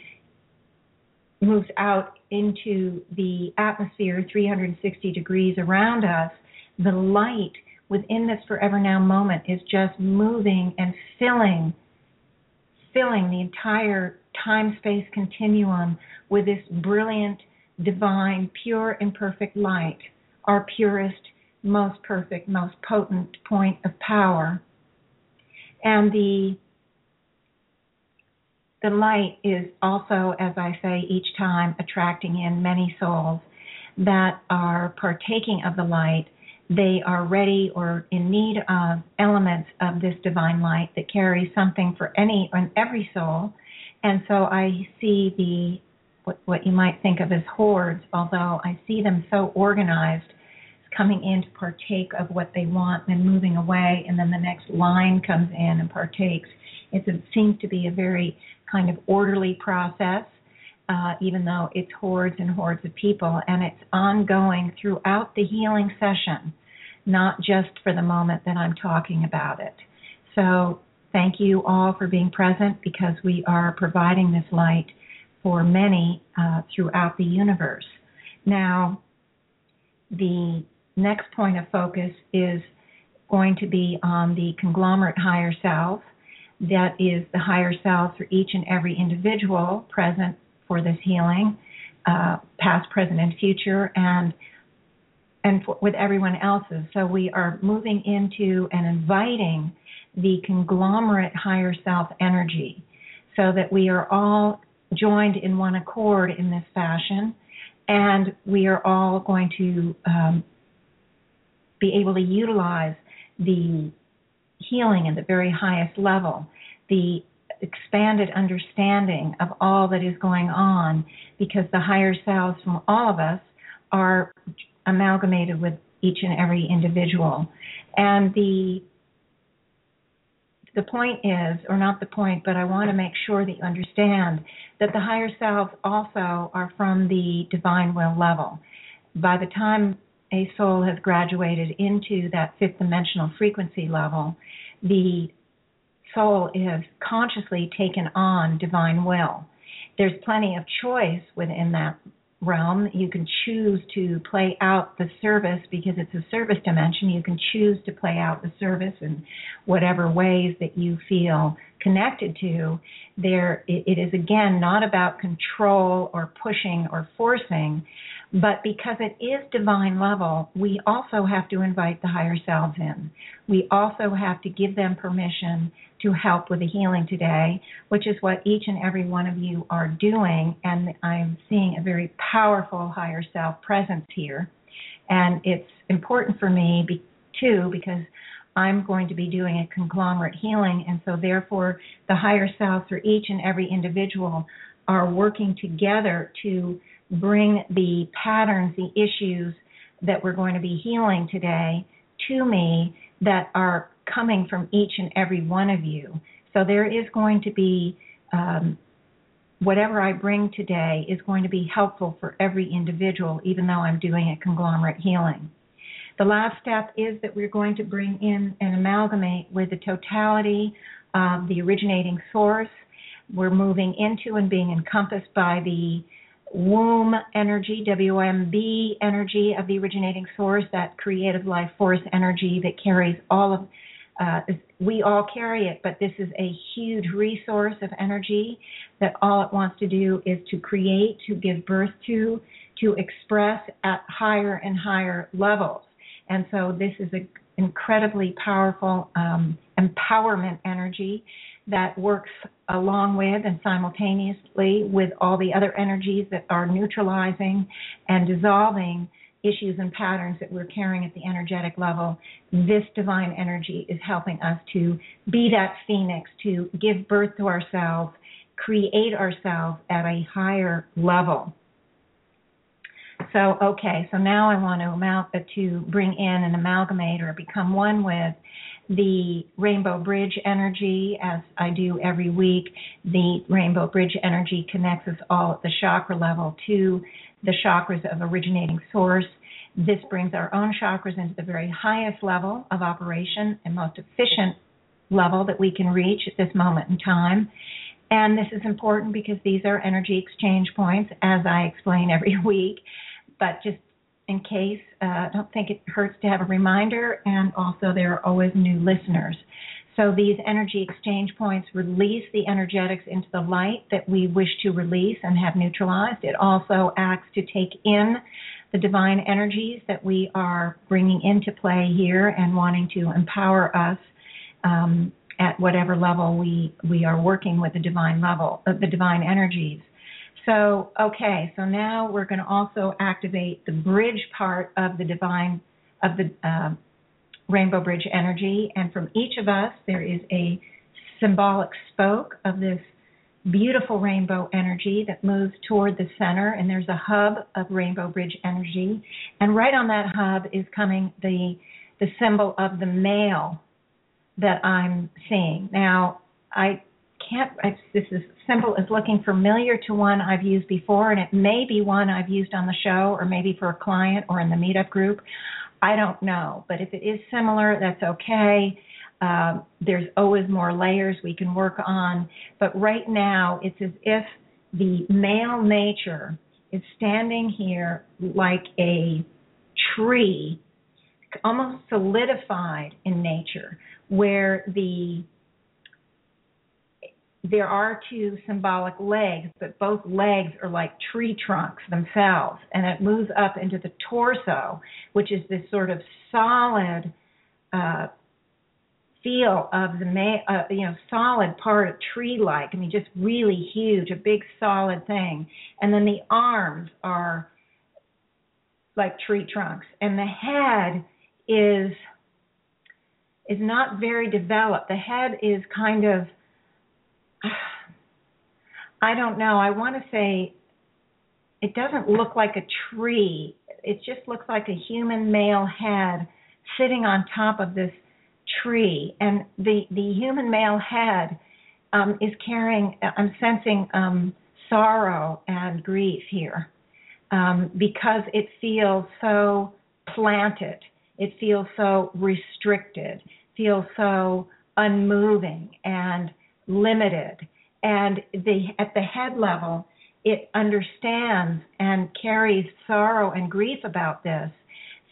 moves out into the atmosphere 360 degrees around us, the light within this forever now moment is just moving and filling filling the entire time space continuum with this brilliant divine pure and perfect light our purest most perfect most potent point of power and the the light is also, as I say each time, attracting in many souls that are partaking of the light. They are ready or in need of elements of this divine light that carry something for any and every soul. And so I see the what, what you might think of as hordes, although I see them so organized coming in to partake of what they want, and then moving away, and then the next line comes in and partakes. It seems to be a very kind of orderly process, uh, even though it's hordes and hordes of people, and it's ongoing throughout the healing session, not just for the moment that I'm talking about it. So, thank you all for being present because we are providing this light for many uh, throughout the universe. Now, the next point of focus is going to be on the conglomerate higher self that is the higher self for each and every individual present for this healing, uh, past, present, and future, and and for, with everyone else's. So we are moving into and inviting the conglomerate higher self energy, so that we are all joined in one accord in this fashion, and we are all going to um, be able to utilize the healing at the very highest level, the expanded understanding of all that is going on, because the higher selves from all of us are amalgamated with each and every individual. And the the point is, or not the point, but I want to make sure that you understand that the higher selves also are from the divine will level. By the time a soul has graduated into that fifth dimensional frequency level, the soul has consciously taken on divine will. There's plenty of choice within that realm. You can choose to play out the service because it's a service dimension. You can choose to play out the service in whatever ways that you feel connected to. There, it is again not about control or pushing or forcing, but because it is divine level, we also have to invite the higher selves in. We also have to give them permission to help with the healing today, which is what each and every one of you are doing. And I'm seeing a very powerful higher self presence here. And it's important for me be, too because I'm going to be doing a conglomerate healing. And so, therefore, the higher selves for each and every individual are working together to bring the patterns, the issues that we're going to be healing today to me that are coming from each and every one of you. So there is going to be um, whatever I bring today is going to be helpful for every individual, even though I'm doing a conglomerate healing. The last step is that we're going to bring in and amalgamate with the totality of the originating source. We're moving into and being encompassed by the womb energy, WMB energy of the originating source, that creative life force energy that carries all of uh, we all carry it, but this is a huge resource of energy that all it wants to do is to create, to give birth to, to express at higher and higher levels. And so this is an incredibly powerful um, empowerment energy that works along with and simultaneously with all the other energies that are neutralizing and dissolving issues and patterns that we're carrying at the energetic level. This divine energy is helping us to be that phoenix, to give birth to ourselves, create ourselves at a higher level. So, okay, so now I want to amount to bring in and amalgamate or become one with the Rainbow Bridge energy, as I do every week. The Rainbow Bridge energy connects us all at the chakra level to the chakras of originating source. This brings our own chakras into the very highest level of operation and most efficient level that we can reach at this moment in time. And this is important because these are energy exchange points, as I explain every week. But just in case, uh, I don't think it hurts to have a reminder, and also there are always new listeners. So these energy exchange points release the energetics into the light that we wish to release and have neutralized. It also acts to take in the divine energies that we are bringing into play here and wanting to empower us um, at whatever level we we are working with the divine level, uh, the divine energies. So, okay, so now we're going to also activate the bridge part of the divine, of the uh, rainbow bridge energy. And from each of us, there is a symbolic spoke of this beautiful rainbow energy that moves toward the center. And there's a hub of rainbow bridge energy. And right on that hub is coming the, the symbol of the male that I'm seeing. Now, I can't, this is simple as looking familiar to one I've used before, and it may be one I've used on the show or maybe for a client or in the meetup group. I don't know, but if it is similar, that's okay. Uh, there's always more layers we can work on, but right now it's as if the male nature is standing here like a tree, almost solidified in nature, where the there are two symbolic legs, but both legs are like tree trunks themselves, and it moves up into the torso, which is this sort of solid uh, feel of the ma- uh, you know solid part of tree-like. I mean, just really huge, a big solid thing, and then the arms are like tree trunks, and the head is is not very developed. The head is kind of I don't know. I want to say it doesn't look like a tree. It just looks like a human male head sitting on top of this tree, and the the human male head um, is carrying. I'm sensing um, sorrow and grief here um, because it feels so planted. It feels so restricted. Feels so unmoving and limited. And the at the head level it understands and carries sorrow and grief about this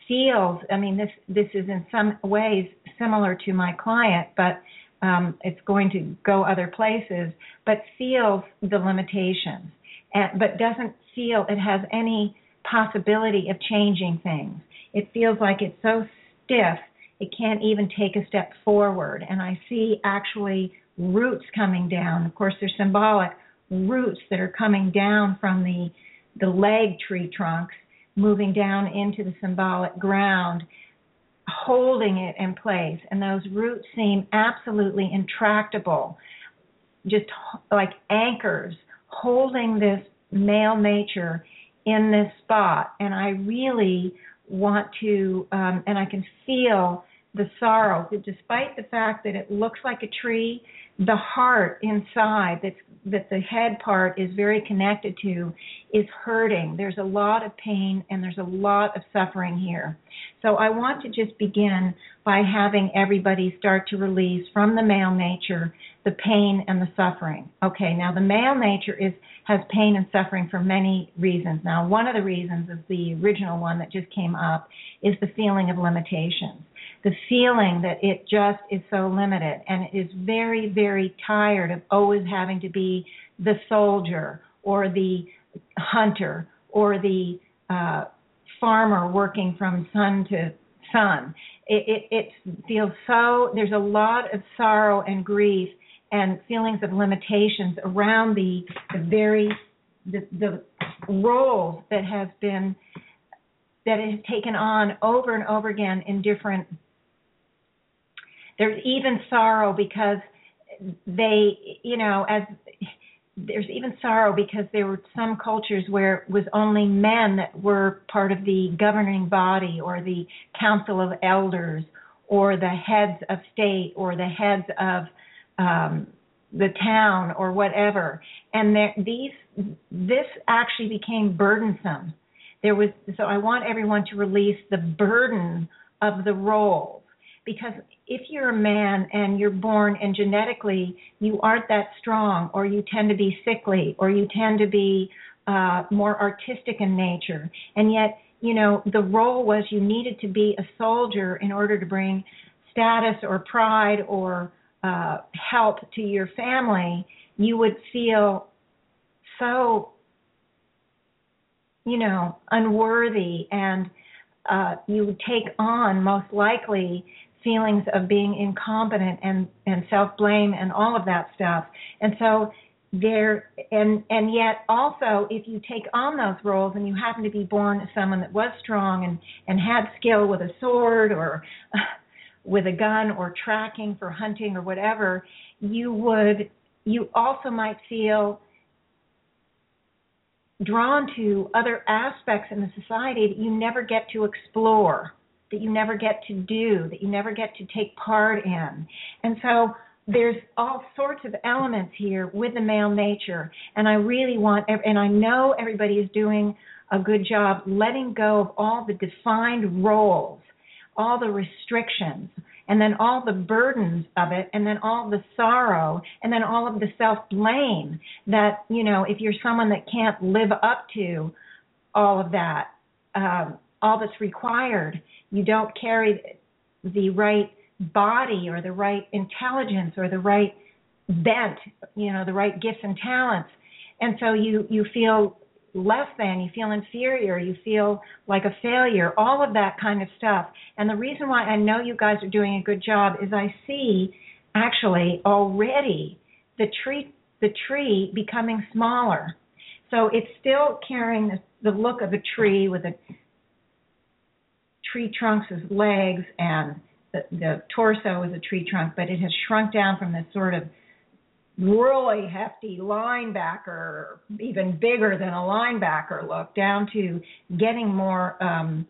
feels i mean this this is in some ways similar to my client but um, it's going to go other places but feels the limitations. And but doesn't feel it has any possibility of changing things. It feels like it's so stiff it can't even take a step forward. And i see actually roots coming down. Of course, they're symbolic roots that are coming down from the the leg tree trunks, moving down into the symbolic ground, holding it in place. And those roots seem absolutely intractable, just like anchors, holding this male nature in this spot. And I really want to, um, and I can feel the sorrow, despite the fact that it looks like a tree, the heart inside that's that the head part is very connected to is hurting. There's a lot of pain and there's a lot of suffering here. So I want to just begin by having everybody start to release from the male nature the pain and the suffering. Okay, now the male nature is has pain and suffering for many reasons. Now, one of the reasons is the original one that just came up is the feeling of limitations the feeling that it just is so limited and is very, very tired of always having to be the soldier or the hunter or the uh, farmer working from sun to sun. It, it, it feels so, there's a lot of sorrow and grief and feelings of limitations around the, the very, the, the roles that has been, that it has taken on over and over again in different there's even sorrow because they, you know, as there's even sorrow because there were some cultures where it was only men that were part of the governing body or the council of elders or the heads of state or the heads of um, the town or whatever. And there, these this actually became burdensome. There was so I want everyone to release the burden of the roles because if you're a man and you're born and genetically you aren't that strong or you tend to be sickly or you tend to be uh more artistic in nature and yet you know the role was you needed to be a soldier in order to bring status or pride or uh help to your family you would feel so you know unworthy and uh you would take on most likely feelings of being incompetent and and self blame and all of that stuff. And so there and and yet also if you take on those roles and you happen to be born someone that was strong and and had skill with a sword or with a gun or tracking for hunting or whatever you would you also might feel drawn to other aspects in the society that you never get to explore that you never get to do, that you never get to take part in. And so there's all sorts of elements here with the male nature. And I really want, and I know everybody is doing a good job letting go of all the defined roles, all the restrictions, and then all the burdens of it, and then all the sorrow, and then all of the self blame that, you know, if you're someone that can't live up to all of that, um, all that's required, you don't carry the right body or the right intelligence or the right bent, you know, the right gifts and talents. And so you you feel less than, you feel inferior, you feel like a failure, all of that kind of stuff. And the reason why I know you guys are doing a good job is I see actually already the tree the tree becoming smaller. So it's still carrying the, the look of a tree with a tree trunks as legs and the, the torso is a tree trunk, but it has shrunk down from this sort of really hefty linebacker, even bigger than a linebacker look, down to getting more um,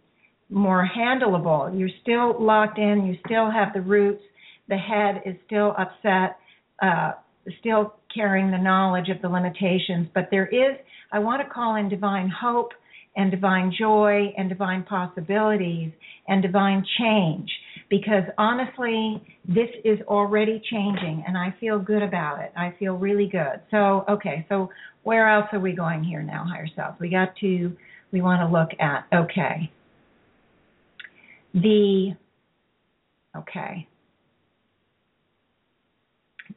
more handleable. You're still locked in. You still have the roots. The head is still upset. Uh, still carrying the knowledge of the limitations, but there is. I want to call in divine hope and divine joy and divine possibilities and divine change because honestly this is already changing and I feel good about it. I feel really good. So okay, so where else are we going here now, higher self? We got to we want to look at okay. The okay.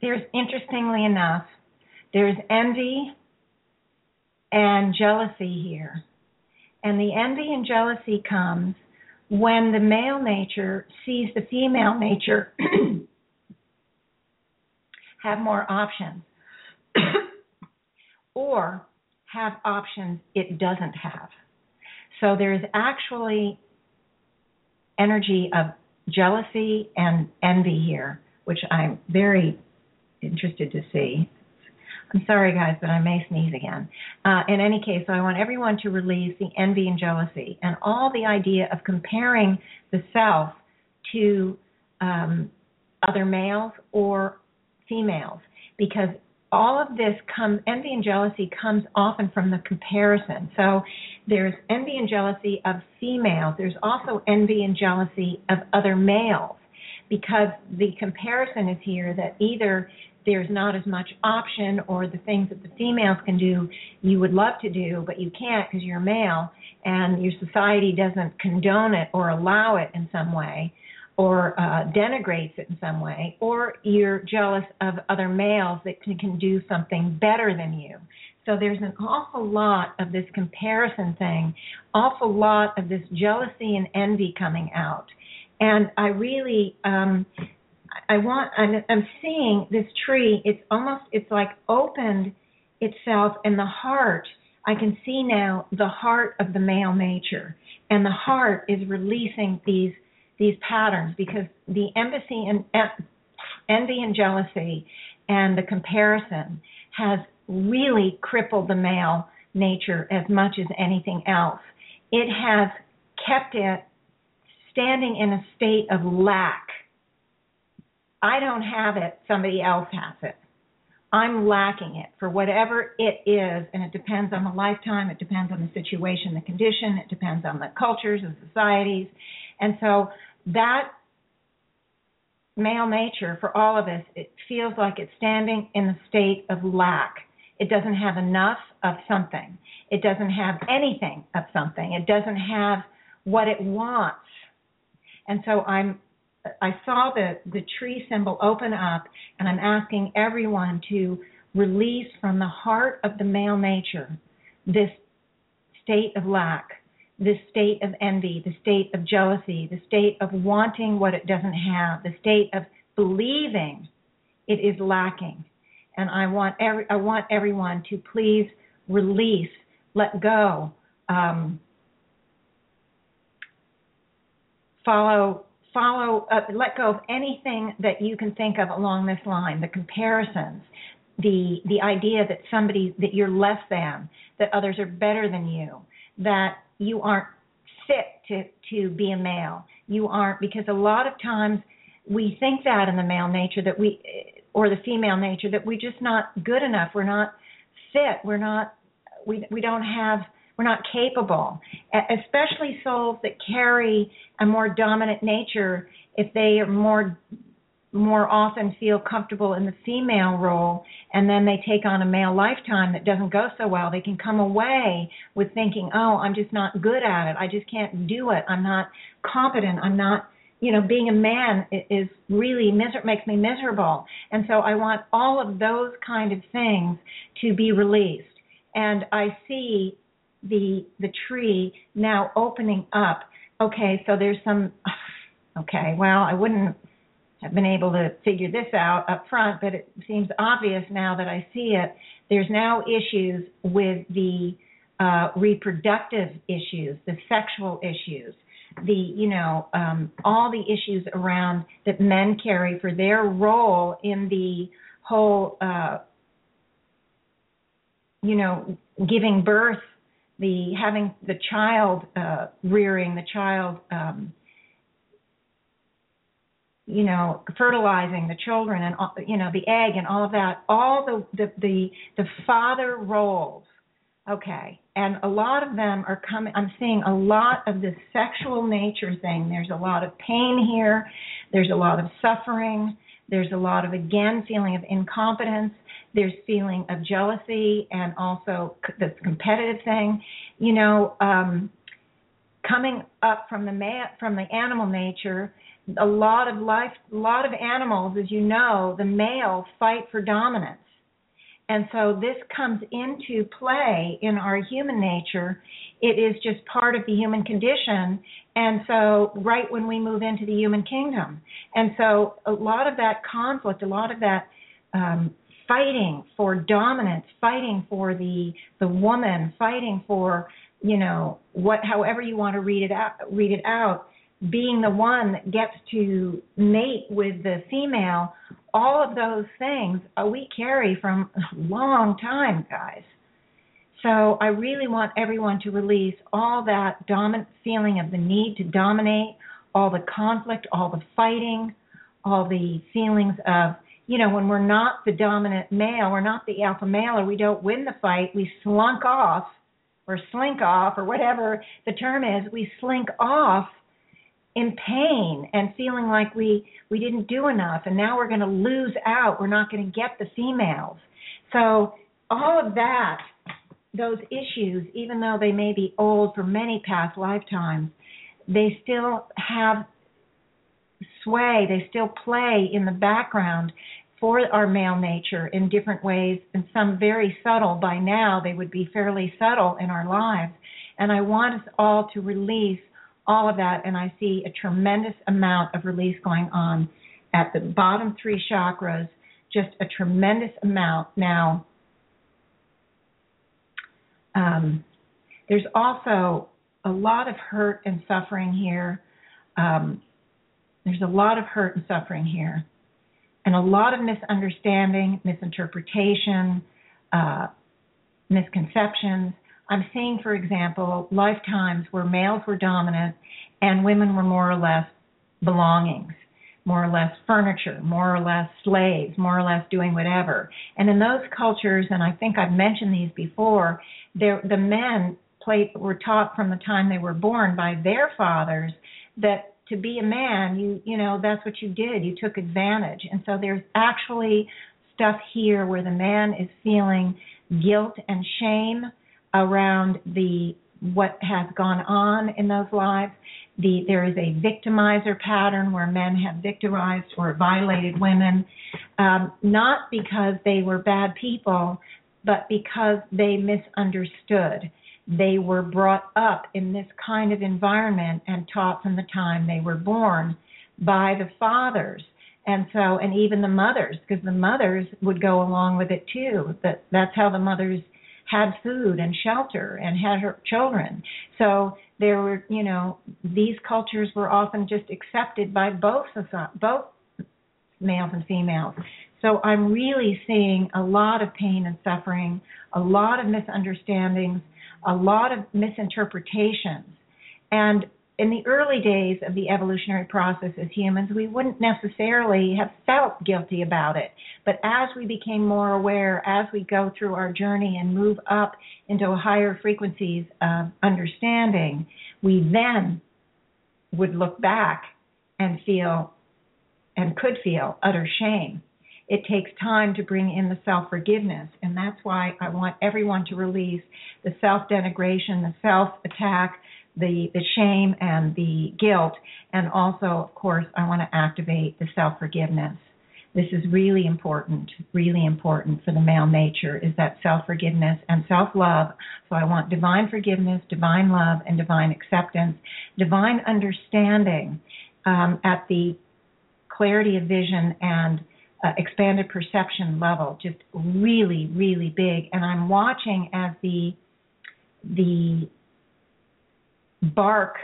There's interestingly enough, there's envy and jealousy here and the envy and jealousy comes when the male nature sees the female nature have more options or have options it doesn't have. So there's actually energy of jealousy and envy here, which I'm very interested to see. I'm sorry, guys, but I may sneeze again. Uh, in any case, I want everyone to release the envy and jealousy and all the idea of comparing the self to um, other males or females, because all of this comes envy and jealousy comes often from the comparison. So there's envy and jealousy of females. There's also envy and jealousy of other males because the comparison is here that either there's not as much option or the things that the females can do you would love to do but you can't because you're male and your society doesn't condone it or allow it in some way or uh, denigrates it in some way or you're jealous of other males that can, can do something better than you. So there's an awful lot of this comparison thing awful lot of this jealousy and envy coming out. And i really um I want I'm, I'm seeing this tree. It's almost it's like opened itself and the heart. I can see now the heart of the male nature, and the heart is releasing these these patterns because the embassy and envy and jealousy and the comparison has really crippled the male nature as much as anything else. It has kept it standing in a state of lack. I don't have it, somebody else has it. I'm lacking it for whatever it is, and it depends on the lifetime, it depends on the situation, the condition, it depends on the cultures and societies. And so that male nature for all of us, it feels like it's standing in the state of lack. It doesn't have enough of something. It doesn't have anything of something. It doesn't have what it wants. And so I'm I saw the the tree symbol open up and I'm asking everyone to release from the heart of the male nature this state of lack, this state of envy, the state of jealousy, the state of wanting what it doesn't have, the state of believing it is lacking. And I want every I want everyone to please release, let go, um, follow follow uh, let go of anything that you can think of along this line the comparisons the the idea that somebody that you're less than that others are better than you that you aren't fit to to be a male. You aren't because a lot of times we think that in the male nature that we or the female nature that we're just not good enough. We're not fit. We're not we we don't have we're not capable, especially souls that carry a more dominant nature. If they are more more often feel comfortable in the female role and then they take on a male lifetime that doesn't go so well they can come away with thinking oh i'm just not good at it. I just can't do it. I'm not competent. I'm not you know being a man is really miser- makes me miserable. And so i want all of those kind of things to be released. And i see the the tree now opening up. Okay, so there's some. Okay, well, I wouldn't have been able to figure this out up front, but it seems obvious now that I see it. There's now issues with the uh, reproductive issues, the sexual issues, the you know um, all the issues around that men carry for their role in the whole uh, you know giving birth the having the child uh, rearing, the child, um, you know, fertilizing the children, and all, you know the egg and all of that, all the the the, the father roles. Okay, and a lot of them are coming. I'm seeing a lot of the sexual nature thing. There's a lot of pain here. There's a lot of suffering. There's a lot of again feeling of incompetence there's feeling of jealousy and also this competitive thing. You know, um, coming up from the ma- from the animal nature, a lot of life, a lot of animals, as you know, the male fight for dominance. And so this comes into play in our human nature. It is just part of the human condition. And so, right when we move into the human kingdom. And so, a lot of that conflict, a lot of that um, fighting for dominance, fighting for the the woman, fighting for you know what however you want to read it out read it out, being the one that gets to mate with the female, all of those things uh, we carry from a long time, guys. So I really want everyone to release all that dominant feeling of the need to dominate, all the conflict, all the fighting, all the feelings of you know, when we're not the dominant male, we're not the alpha male, or we don't win the fight, we slunk off or slink off or whatever the term is, we slink off in pain and feeling like we we didn't do enough and now we're going to lose out we're not going to get the females so all of that those issues even though they may be old for many past lifetimes they still have sway, they still play in the background for our male nature in different ways, and some very subtle. By now, they would be fairly subtle in our lives. And I want us all to release all of that, and I see a tremendous amount of release going on at the bottom three chakras, just a tremendous amount. Now, um, there's also a lot of hurt and suffering here. Um, there's a lot of hurt and suffering here, and a lot of misunderstanding, misinterpretation, uh, misconceptions. I'm seeing, for example, lifetimes where males were dominant and women were more or less belongings, more or less furniture, more or less slaves, more or less doing whatever. And in those cultures, and I think I've mentioned these before, the men played, were taught from the time they were born by their fathers that to be a man, you you know that's what you did. You took advantage, and so there's actually stuff here where the man is feeling guilt and shame around the what has gone on in those lives. The, there is a victimizer pattern where men have victimized or violated women, um, not because they were bad people, but because they misunderstood. They were brought up in this kind of environment and taught from the time they were born by the fathers and so and even the mothers because the mothers would go along with it too that that's how the mothers had food and shelter and had her children. So there were you know these cultures were often just accepted by both both males and females. So i'm really seeing a lot of pain and suffering a lot of misunderstandings a lot of misinterpretations. And in the early days of the evolutionary process as humans, we wouldn't necessarily have felt guilty about it. But as we became more aware, as we go through our journey and move up into higher frequencies of understanding, we then would look back and feel and could feel utter shame. It takes time to bring in the self forgiveness, and that's why I want everyone to release the self denigration, the self attack, the, the shame and the guilt. And also, of course, I want to activate the self forgiveness. This is really important, really important for the male nature is that self forgiveness and self love. So I want divine forgiveness, divine love, and divine acceptance, divine understanding um, at the clarity of vision and uh, expanded perception level, just really, really big. And I'm watching as the the bark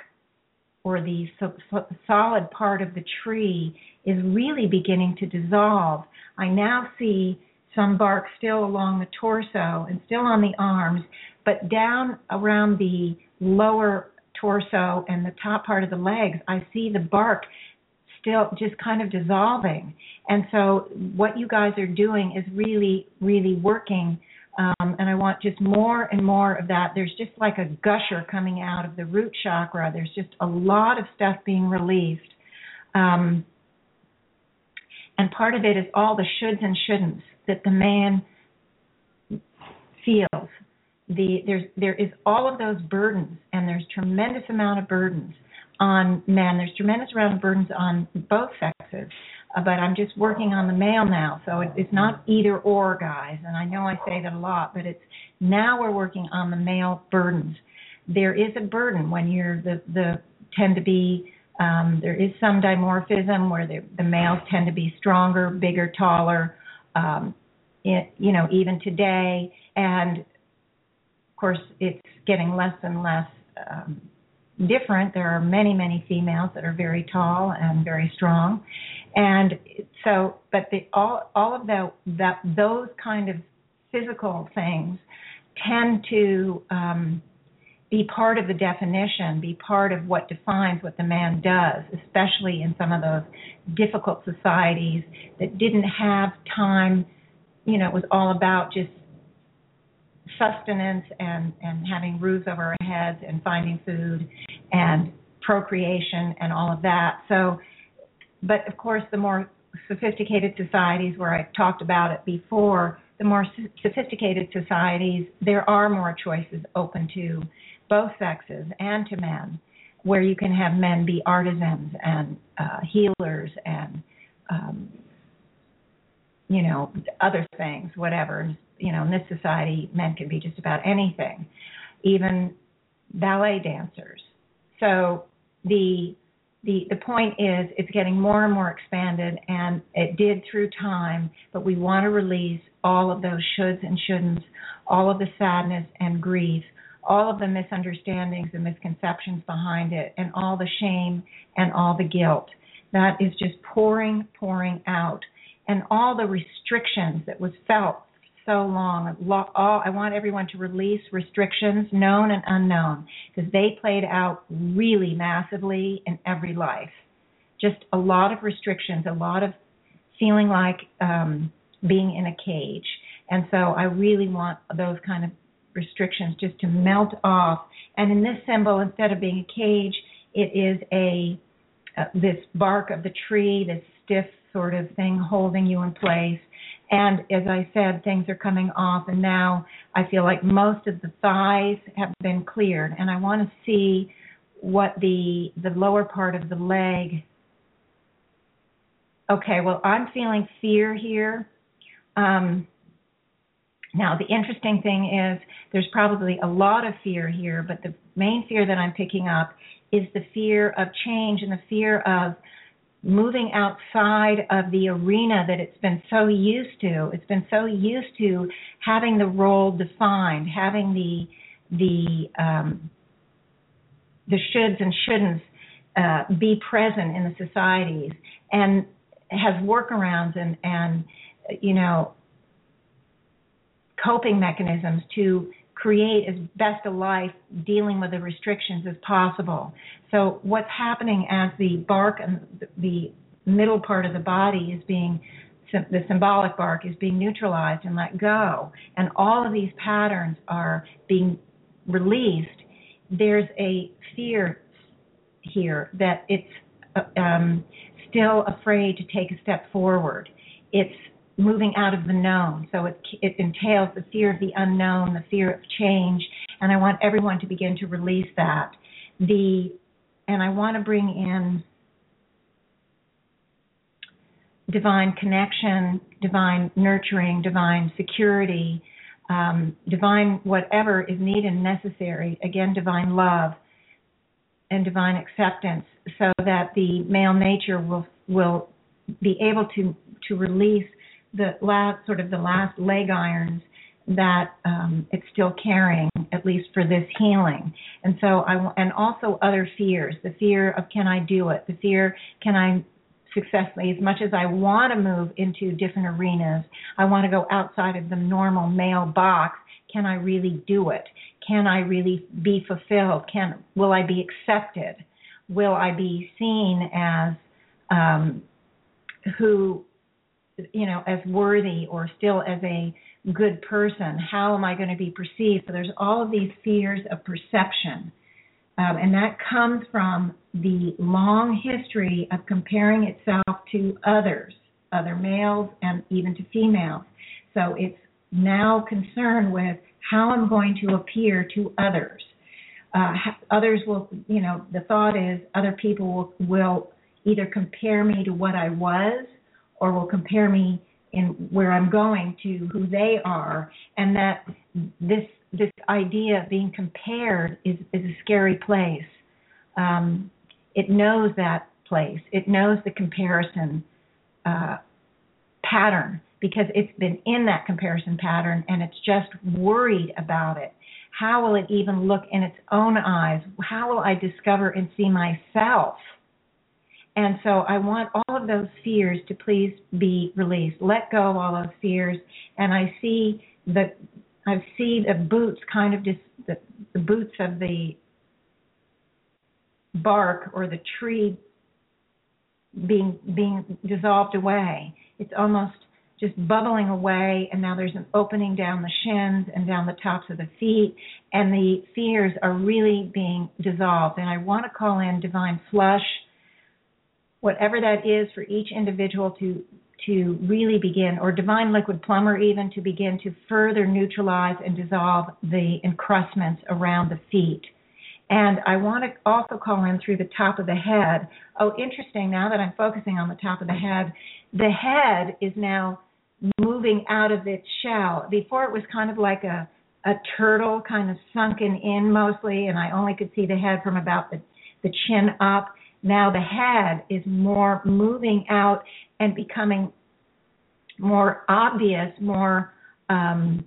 or the so, so solid part of the tree is really beginning to dissolve. I now see some bark still along the torso and still on the arms, but down around the lower torso and the top part of the legs, I see the bark still just kind of dissolving. And so, what you guys are doing is really, really working um, and I want just more and more of that. There's just like a gusher coming out of the root chakra. There's just a lot of stuff being released. Um, and part of it is all the shoulds and shouldn'ts that the man feels. The there's there is all of those burdens, and there's tremendous amount of burdens on men. There's tremendous amount of burdens on both sexes. Uh, but I'm just working on the male now. So it, it's not either or, guys. And I know I say that a lot, but it's now we're working on the male burdens. There is a burden when you're the the tend to be um, there is some dimorphism where the, the males tend to be stronger, bigger, taller. Um, it, you know, even today, and of course, it's getting less and less um, different. There are many, many females that are very tall and very strong, and so, but the, all all of the, that those kind of physical things tend to um, be part of the definition, be part of what defines what the man does, especially in some of those difficult societies that didn't have time. You know, it was all about just sustenance and and having roofs over our heads and finding food and procreation and all of that. So but of course, the more sophisticated societies, where I talked about it before, the more sophisticated societies, there are more choices open to both sexes and to men, where you can have men be artisans and uh, healers and um, you know other things, whatever. You know, in this society, men can be just about anything, even ballet dancers. So the the the point is it's getting more and more expanded and it did through time but we want to release all of those shoulds and shouldn'ts all of the sadness and grief all of the misunderstandings and misconceptions behind it and all the shame and all the guilt. That is just pouring pouring out and all the restrictions that was felt so long. All, I want everyone to release restrictions, known and unknown, because they played out really massively in every life. Just a lot of restrictions, a lot of feeling like um, being in a cage. And so I really want those kind of restrictions just to melt off. And in this symbol, instead of being a cage, it is a uh, this bark of the tree, this stiff sort of thing holding you in place. And as I said, things are coming off, and now I feel like most of the thighs have been cleared, and I want to see what the the lower part of the leg. Okay, well, I'm feeling fear here. Um, now, the interesting thing is there's probably a lot of fear here, but the main fear that I'm picking up is the fear of change and the fear of moving outside of the arena that it's been so used to. It's been so used to having the role defined, having the the um, the shoulds and shouldn'ts uh, be present in the societies, and has workarounds and and you know coping mechanisms to create as best a life dealing with the restrictions as possible. So what's happening as the bark and the middle part of the body is being the symbolic bark is being neutralized and let go and all of these patterns are being released there's a fear here that it's uh, um, still afraid to take a step forward it's moving out of the known. So it, it entails the fear of the unknown, the fear of change, and I want everyone to begin to release that. The and I want to bring in divine connection, divine nurturing, divine security, um, divine whatever is needed and necessary. Again, divine love and divine acceptance, so that the male nature will will be able to to release the last sort of the last leg irons that um, it's still carrying, at least for this healing. And so I and also other fears, the fear of can I do it, the fear can I successfully as much as I want to move into different arenas, I want to go outside of the normal male box. Can I really do it? Can I really be fulfilled? Can will I be accepted? Will I be seen as um, who you know, as worthy or still as a good person? How am I going to be perceived? So there's all of these fears of perception. Um, and that comes from the long history of comparing itself to others, other males and even to females. So it's now concerned with how I'm going to appear to others. Uh, others will, you know, the thought is other people will, will either compare me to what I was or will compare me in where I'm going to who they are, and that this this idea of being compared is is a scary place. Um, it knows that place. It knows the comparison uh, pattern because it's been in that comparison pattern and it's just worried about it. How will it even look in its own eyes? How will I discover and see myself? And so I want all of those fears to please be released. Let go of all those fears. And I see the I see the boots kind of just the, the boots of the bark or the tree being being dissolved away. It's almost just bubbling away and now there's an opening down the shins and down the tops of the feet and the fears are really being dissolved and I want to call in divine flush whatever that is for each individual to to really begin, or divine liquid plumber even to begin to further neutralize and dissolve the encrustments around the feet. And I want to also call in through the top of the head. Oh, interesting. Now that I'm focusing on the top of the head, the head is now moving out of its shell. Before it was kind of like a a turtle, kind of sunken in mostly, and I only could see the head from about the the chin up. Now the head is more moving out and becoming more obvious, more um,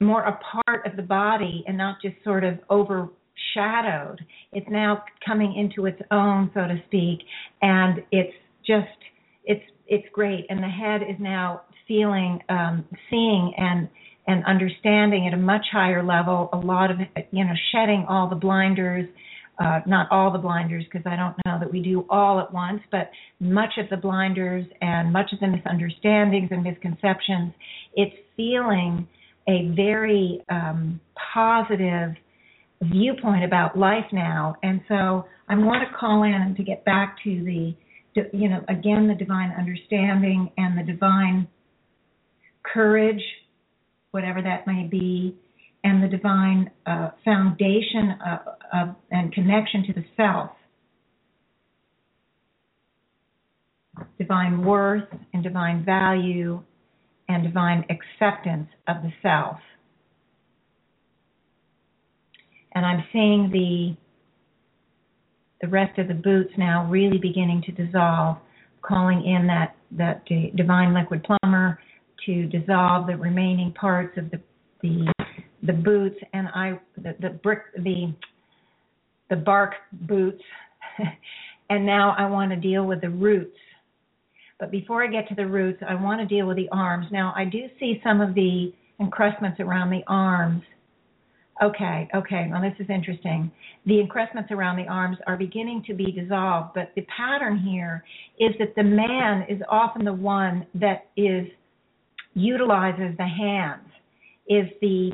more a part of the body and not just sort of overshadowed. It's now coming into its own, so to speak, and it's just it's it's great, and the head is now feeling, um, seeing, and and understanding at a much higher level. A lot of you know, shedding all the blinders. Uh, not all the blinders because I don't know that we do all at once, but much of the blinders and much of the misunderstandings and misconceptions. It's feeling a very um, positive viewpoint about life now. And so I want to call in to get back to the, you know, again, the divine understanding and the divine courage, whatever that may be, and the divine uh, foundation of, of, and connection to the self. Divine worth and divine value and divine acceptance of the self. And I'm seeing the the rest of the boots now really beginning to dissolve, calling in that that divine liquid plumber to dissolve the remaining parts of the the the boots and I the, the brick the the bark boots and now I want to deal with the roots but before I get to the roots, I want to deal with the arms. Now, I do see some of the encrustments around the arms. Okay, okay, now this is interesting. The encrustments around the arms are beginning to be dissolved, but the pattern here is that the man is often the one that is utilizes the hands, is the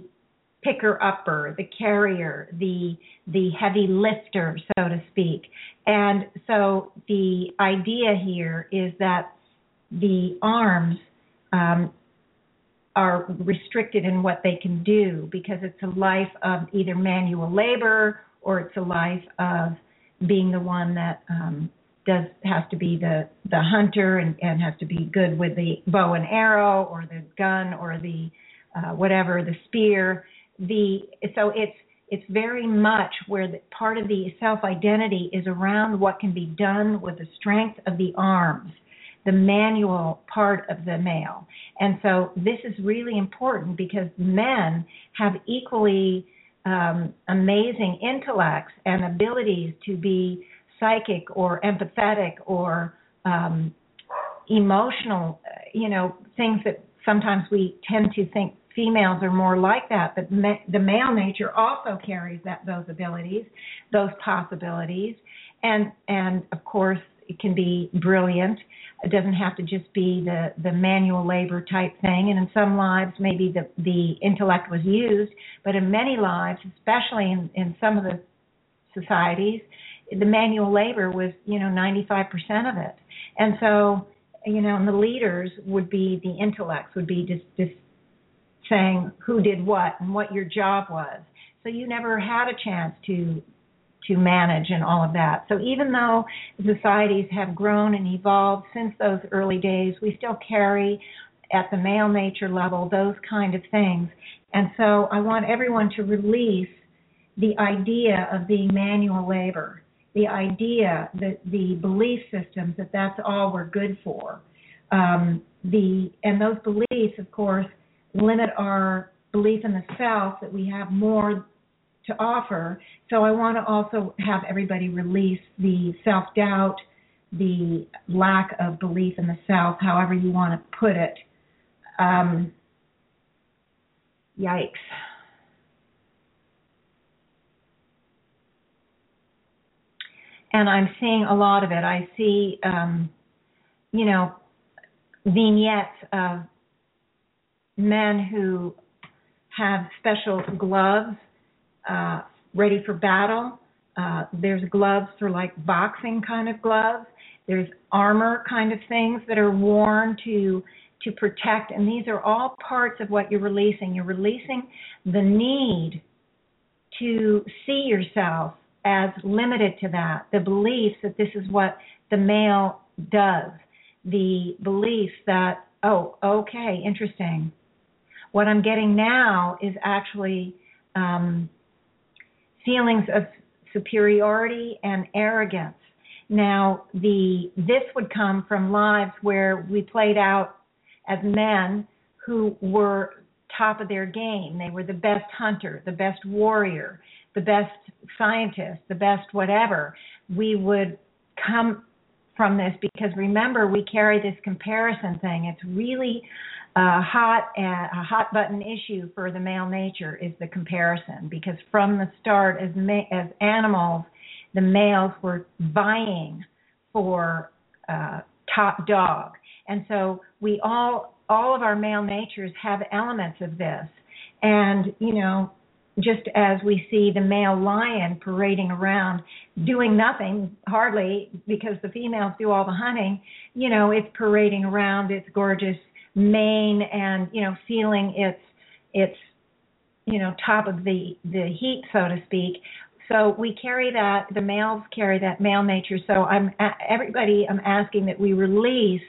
picker upper, the carrier, the the heavy lifter, so to speak. And so the idea here is that the arms um, are restricted in what they can do because it's a life of either manual labor or it's a life of being the one that um, does has to be the the hunter and, and has to be good with the bow and arrow or the gun or the uh, whatever the spear the so it's it's very much where the, part of the self identity is around what can be done with the strength of the arms the manual part of the male. And so this is really important because men have equally um, amazing intellects and abilities to be psychic or empathetic or um, emotional, you know, things that sometimes we tend to think females are more like that, but ma- the male nature also carries that those abilities, those possibilities, and and of course it can be brilliant it doesn't have to just be the the manual labor type thing. And in some lives, maybe the the intellect was used, but in many lives, especially in in some of the societies, the manual labor was you know 95% of it. And so you know, and the leaders would be the intellects would be just just saying who did what and what your job was. So you never had a chance to to manage and all of that. So even though societies have grown and evolved since those early days, we still carry at the male nature level those kind of things. And so I want everyone to release the idea of being manual labor, the idea that the belief systems that that's all we're good for. Um, the and those beliefs, of course, limit our belief in the self that we have more to offer. So I want to also have everybody release the self doubt, the lack of belief in the self, however you want to put it. Um, yikes. And I'm seeing a lot of it. I see, um, you know, vignettes of men who have special gloves uh, ready for battle. Uh, there's gloves for like boxing kind of gloves. There's armor kind of things that are worn to to protect, and these are all parts of what you're releasing. You're releasing the need to see yourself as limited to that. The belief that this is what the male does. The belief that oh, okay, interesting. What I'm getting now is actually um, feelings of superiority and arrogance. Now, the this would come from lives where we played out as men who were top of their game. They were the best hunter, the best warrior, the best scientist, the best whatever. We would come from this because remember we carry this comparison thing. It's really a hot a hot button issue for the male nature is the comparison because from the start as ma- as animals the males were vying for uh, top dog. And so we all all of our male natures have elements of this. And you know just as we see the male lion parading around doing nothing hardly because the females do all the hunting you know it's parading around its gorgeous mane and you know feeling its its you know top of the the heat so to speak. So we carry that the males carry that male nature. So i'm everybody i'm asking that we release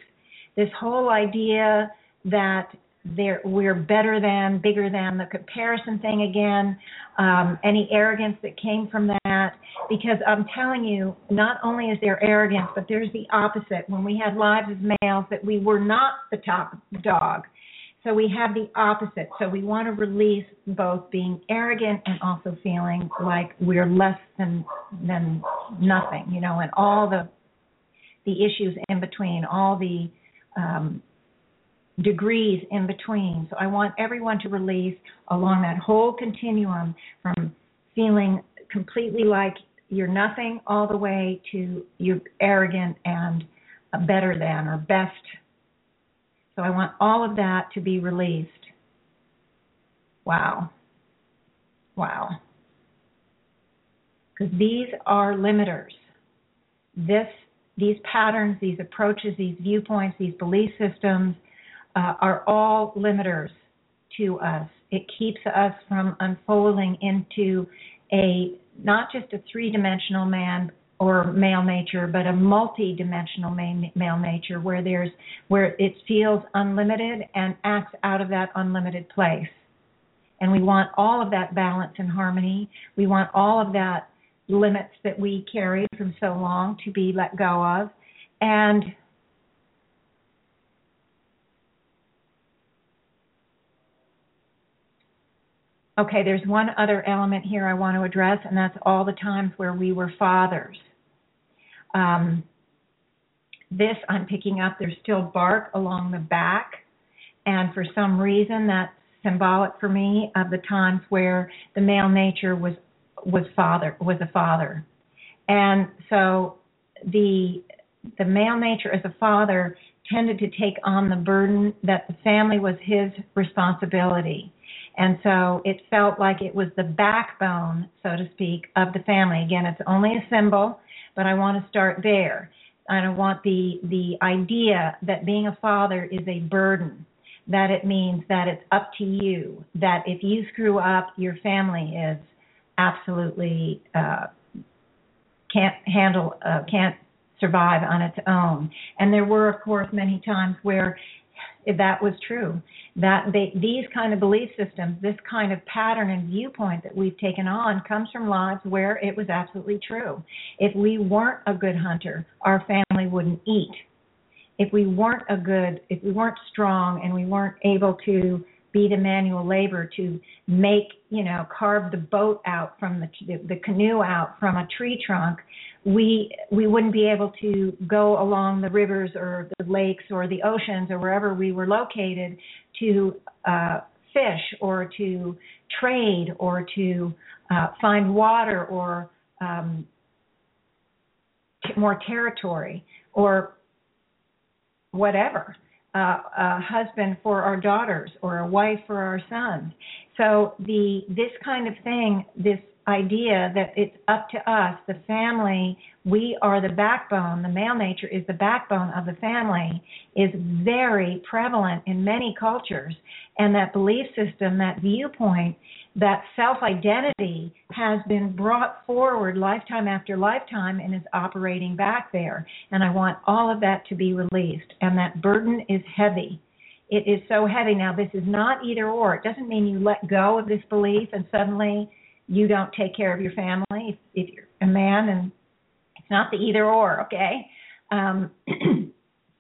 this whole idea that they're, we're better than, bigger than, the comparison thing again, um, any arrogance that came from that. Because I'm telling you, not only is there arrogance, but there's the opposite. When we had lives as males, that we were not the top dog. So we have the opposite. So we want to release both being arrogant and also feeling like we're less than than nothing, you know, and all the the issues in between, all the um, degrees in between. So I want everyone to release along that whole continuum from feeling completely like you're nothing all the way to you're arrogant and better than or best. So I want all of that to be released. Wow. Wow. Because these are limiters. This these patterns, these approaches, these viewpoints, these belief systems, uh, are all limiters to us. It keeps us from unfolding into a not just a three-dimensional man or male nature, but a multi-dimensional male nature where there's where it feels unlimited and acts out of that unlimited place. And we want all of that balance and harmony. We want all of that limits that we carry from so long to be let go of. And Okay, there's one other element here I want to address, and that's all the times where we were fathers. Um, this I'm picking up, there's still bark along the back, and for some reason that's symbolic for me of the times where the male nature was was father was a father. And so the the male nature as a father tended to take on the burden that the family was his responsibility and so it felt like it was the backbone, so to speak, of the family. Again, it's only a symbol, but I want to start there. I want the the idea that being a father is a burden, that it means that it's up to you, that if you screw up, your family is absolutely uh, can't handle, uh, can't survive on its own. And there were, of course, many times where that was true. That they, these kind of belief systems, this kind of pattern and viewpoint that we've taken on comes from lives where it was absolutely true. If we weren't a good hunter, our family wouldn't eat. If we weren't a good, if we weren't strong and we weren't able to be the manual labor to make, you know, carve the boat out from the the canoe out from a tree trunk, we we wouldn't be able to go along the rivers or the lakes or the oceans or wherever we were located to uh, fish or to trade or to uh, find water or um, more territory or whatever uh, a husband for our daughters or a wife for our sons. So the this kind of thing, this idea that it's up to us, the family, we are the backbone, the male nature is the backbone of the family, is very prevalent in many cultures. And that belief system, that viewpoint, that self identity has been brought forward lifetime after lifetime and is operating back there. And I want all of that to be released. And that burden is heavy. It is so heavy. Now, this is not either or. It doesn't mean you let go of this belief and suddenly you don't take care of your family. If, if you're a man and it's not the either or okay? Um,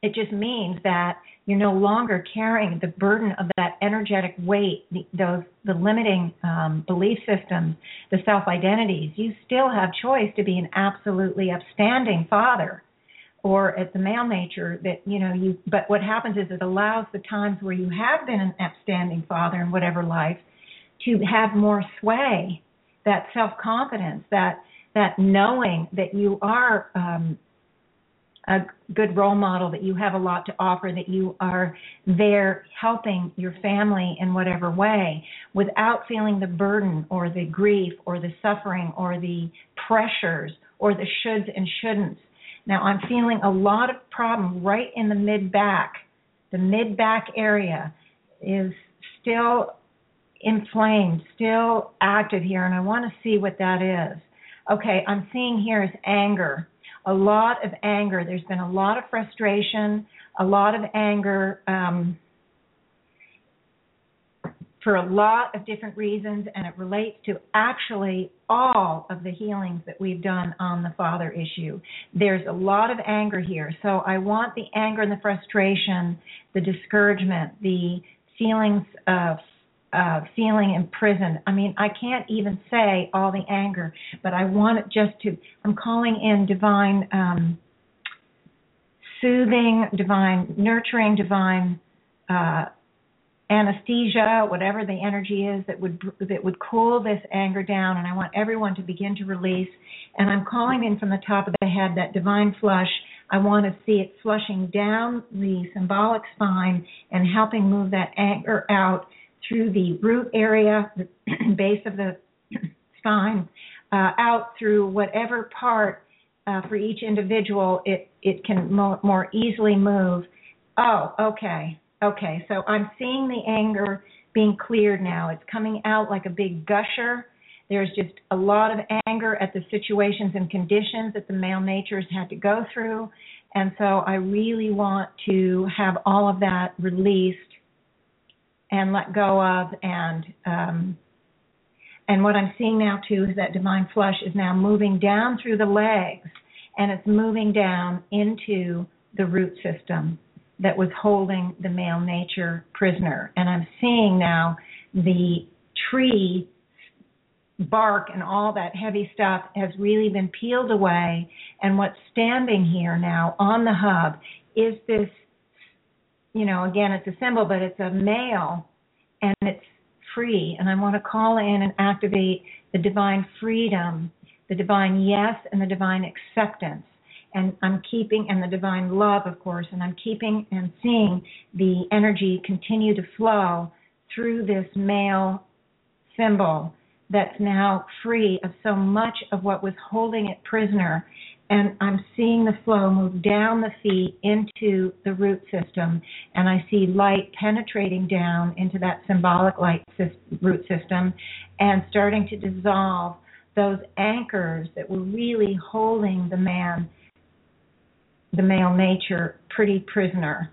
it just means that you're no longer carrying the burden of that energetic weight the, those the limiting um, belief systems the self identities you still have choice to be an absolutely upstanding father or at the male nature that you know you but what happens is it allows the times where you have been an upstanding father in whatever life to have more sway that self confidence that that knowing that you are um, a good role model, that you have a lot to offer, that you are there helping your family in whatever way without feeling the burden or the grief or the suffering or the pressures or the shoulds and shouldn'ts. Now, I'm feeling a lot of problem right in the mid back. The mid back area is still inflamed, still active here, and I want to see what that is. Okay, I'm seeing here is anger a lot of anger. There's been a lot of frustration, a lot of anger um, for a lot of different reasons, and it relates to actually all of the healings that we've done on the father issue. There's a lot of anger here. So I want the anger and the frustration, the discouragement, the feelings of uh, feeling imprisoned. I mean, I can't even say all the anger, but I want it just to. I'm calling in divine um, soothing, divine nurturing, divine uh, anesthesia, whatever the energy is that would that would cool this anger down. And I want everyone to begin to release. And I'm calling in from the top of the head that divine flush. I want to see it flushing down the symbolic spine and helping move that anger out through the root area, the base of the spine, uh, out through whatever part uh, for each individual it it can mo- more easily move. Oh, okay, okay. So I'm seeing the anger being cleared now. It's coming out like a big gusher. There's just a lot of anger at the situations and conditions that the male natures had to go through. And so I really want to have all of that released and let go of and um, and what I'm seeing now too is that divine flush is now moving down through the legs and it's moving down into the root system that was holding the male nature prisoner. And I'm seeing now the tree bark and all that heavy stuff has really been peeled away. And what's standing here now on the hub is this you know, again, it's a symbol, but it's a male and it's free. And I want to call in and activate the divine freedom, the divine yes, and the divine acceptance. And I'm keeping, and the divine love, of course, and I'm keeping and seeing the energy continue to flow through this male symbol that's now free of so much of what was holding it prisoner and I'm seeing the flow move down the feet into the root system, and I see light penetrating down into that symbolic light root system and starting to dissolve those anchors that were really holding the man, the male nature, pretty prisoner.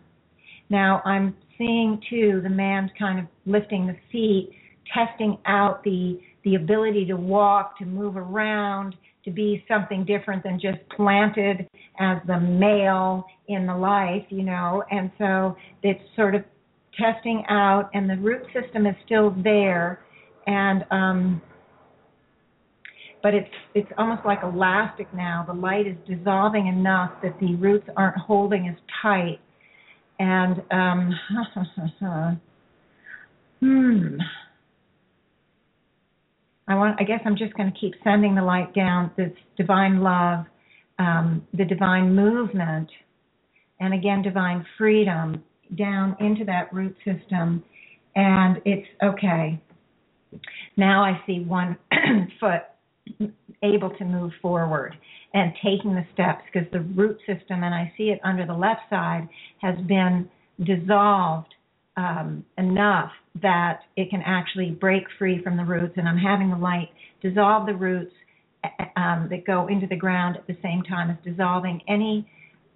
Now I'm seeing too the man kind of lifting the feet, testing out the the ability to walk, to move around, to be something different than just planted as the male in the life, you know. And so it's sort of testing out, and the root system is still there, and um, but it's it's almost like elastic now. The light is dissolving enough that the roots aren't holding as tight, and um, hmm I want. I guess I'm just going to keep sending the light down. This divine love, um, the divine movement, and again divine freedom down into that root system, and it's okay. Now I see one foot able to move forward and taking the steps because the root system, and I see it under the left side, has been dissolved um, enough that it can actually break free from the roots. And I'm having the light dissolve the roots um, that go into the ground at the same time as dissolving any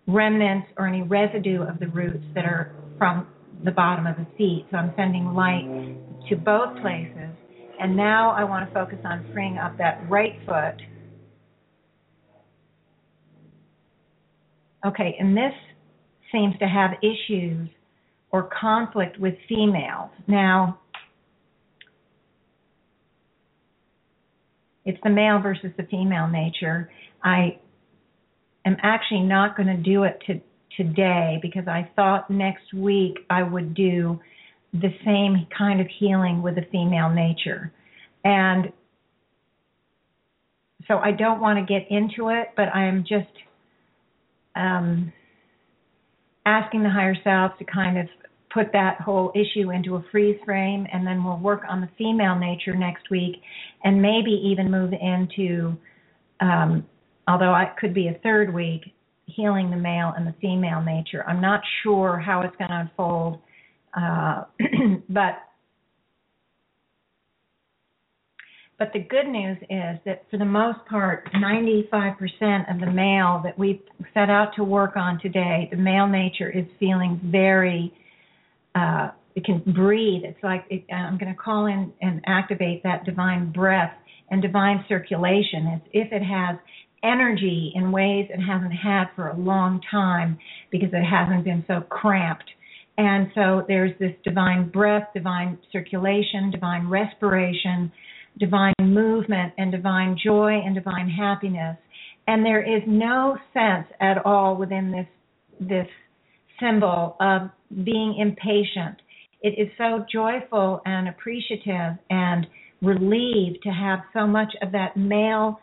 remnants or any residue of the roots that are from the bottom of the feet. So I'm sending light to both places. And now I want to focus on freeing up that right foot. Okay, and this seems to have issues or conflict with females. Now, it's the male versus the female nature. I am actually not going to do it to, today because I thought next week I would do the same kind of healing with the female nature. And so I don't want to get into it, but I am just um, asking the higher self to kind of put that whole issue into a freeze frame, and then we'll work on the female nature next week, and maybe even move into, um, although it could be a third week, healing the male and the female nature. I'm not sure how it's going to unfold, uh, but But the good news is that for the most part, 95% of the male that we set out to work on today, the male nature is feeling very, uh, it can breathe. It's like it, I'm going to call in and activate that divine breath and divine circulation as if it has energy in ways it hasn't had for a long time because it hasn't been so cramped. And so there's this divine breath, divine circulation, divine respiration divine movement and divine joy and divine happiness. And there is no sense at all within this this symbol of being impatient. It is so joyful and appreciative and relieved to have so much of that male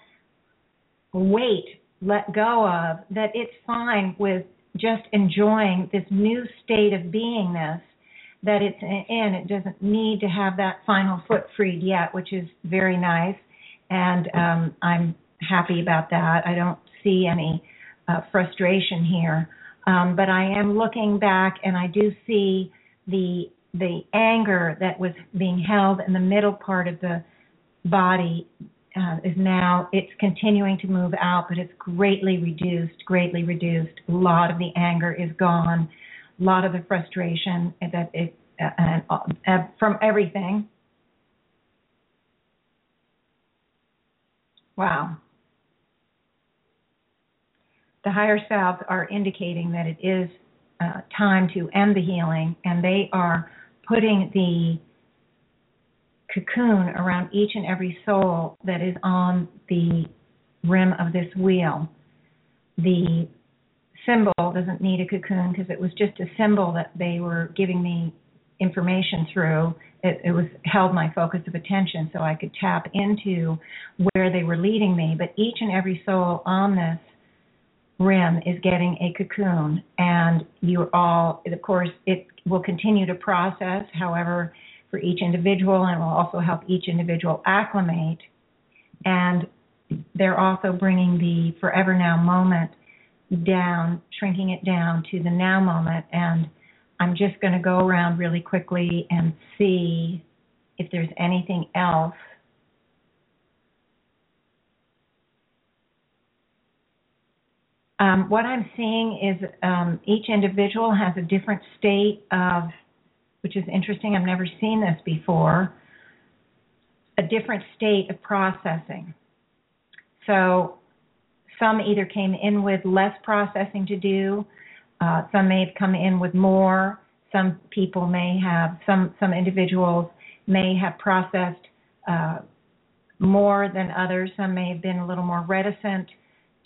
weight let go of that it's fine with just enjoying this new state of beingness that it's in. It doesn't need to have that final foot freed yet, which is very nice, and um, I'm happy about that. I don't see any uh, frustration here, um, but I am looking back, and I do see the the anger that was being held in the middle part of the body uh, is now it's continuing to move out, but it's greatly reduced, greatly reduced. A lot of the anger is gone lot of the frustration that it uh, uh, from everything. Wow. The higher selves are indicating that it is uh, time to end the healing, and they are putting the cocoon around each and every soul that is on the rim of this wheel. The symbol doesn't need a cocoon because it was just a symbol that they were giving me information through. It, it was held my focus of attention so I could tap into where they were leading me. But each and every soul on this rim is getting a cocoon, and you're all, of course, it will continue to process. However, for each individual, and will also help each individual acclimate. And they're also bringing the forever now moment down, shrinking it down to the now moment. And I'm just going to go around really quickly and see if there's anything else. Um, what I'm seeing is um, each individual has a different state of, which is interesting. I've never seen this before. A different state of processing. So some either came in with less processing to do, uh, some may have come in with more. Some people may have some some individuals may have processed uh, more than others. Some may have been a little more reticent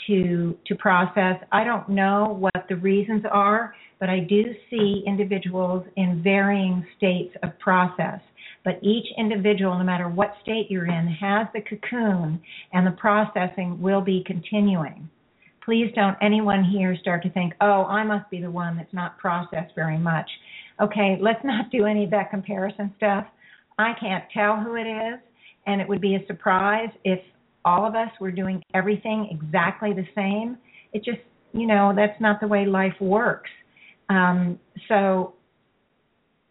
to to process. I don't know what the reasons are, but I do see individuals in varying states of process. But each individual, no matter what state you're in, has the cocoon, and the processing will be continuing please don't anyone here start to think, oh, I must be the one that's not processed very much. Okay, let's not do any of that comparison stuff. I can't tell who it is, and it would be a surprise if all of us were doing everything exactly the same. It just, you know, that's not the way life works. Um, so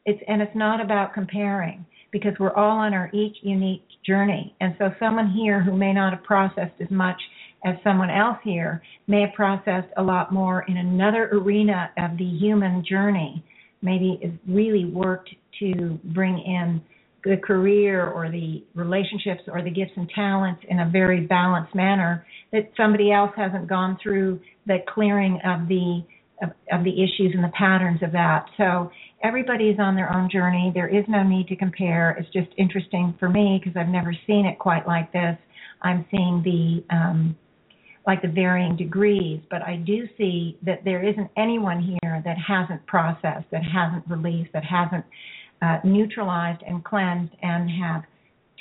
it's and it's not about comparing because we're all on our each unique journey. And so someone here who may not have processed as much as someone else here may have processed a lot more in another arena of the human journey, maybe really worked to bring in the career or the relationships or the gifts and talents in a very balanced manner that somebody else hasn't gone through the clearing of the of, of the issues and the patterns of that. So everybody is on their own journey. There is no need to compare. It's just interesting for me because I've never seen it quite like this. I'm seeing the um, like the varying degrees, but I do see that there isn't anyone here that hasn't processed, that hasn't released, that hasn't uh, neutralized and cleansed and have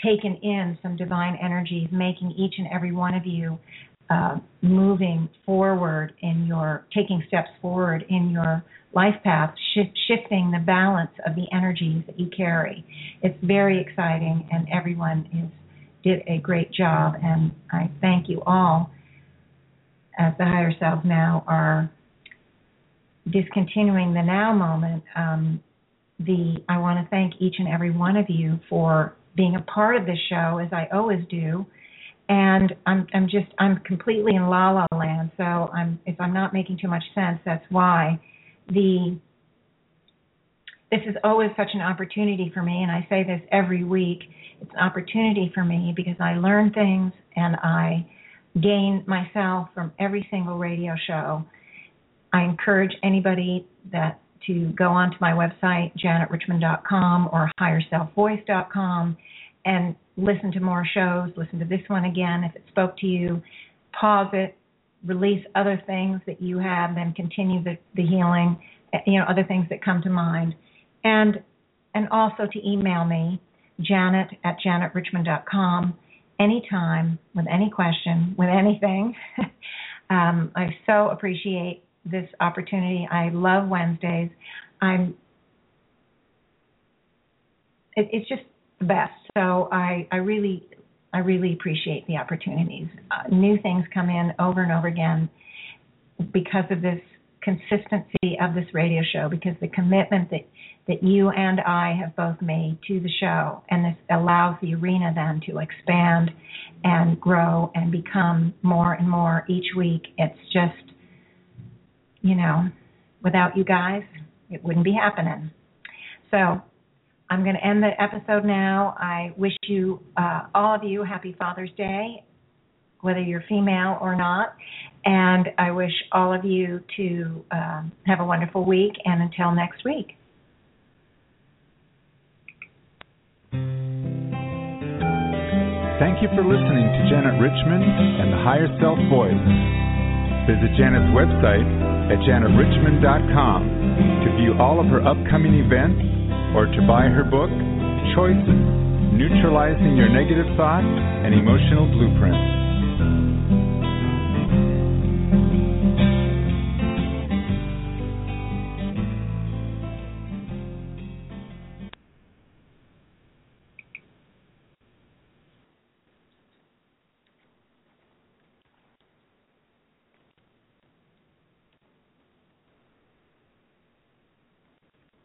taken in some divine energies, making each and every one of you uh, moving forward in your, taking steps forward in your life path, sh- shifting the balance of the energies that you carry. It's very exciting, and everyone is did a great job, and I thank you all as the higher selves now are discontinuing the now moment, um, the I want to thank each and every one of you for being a part of this show as I always do. And I'm I'm just I'm completely in la la land. So I'm if I'm not making too much sense, that's why. The this is always such an opportunity for me, and I say this every week. It's an opportunity for me because I learn things and I gain myself from every single radio show. I encourage anybody that to go onto my website, janetrichmond.com or higherselfvoice.com, and listen to more shows. Listen to this one again if it spoke to you. Pause it, release other things that you have, then continue the, the healing. Eh, you know, other things that come to mind, and and also to email me, Janet at janetrichmond.com anytime with any question, with anything. um, I so appreciate this opportunity. I love Wednesdays. I'm. It, it's just the best. So I, I really, I really appreciate the opportunities. Uh, new things come in over and over again because of this consistency of this radio show, because the commitment that that you and I have both made to the show, and this allows the arena then to expand and grow and become more and more each week. It's just, you know, without you guys, it wouldn't be happening. So I'm going to end the episode now. I wish you, uh, all of you, happy Father's Day, whether you're female or not. And I wish all of you to um, have a wonderful week. And until next week. Thank you for listening to Janet Richmond and the Higher Self Voice. Visit Janet's website at janetrichmond.com to view all of her upcoming events or to buy her book, Choices Neutralizing Your Negative Thoughts and Emotional Blueprints.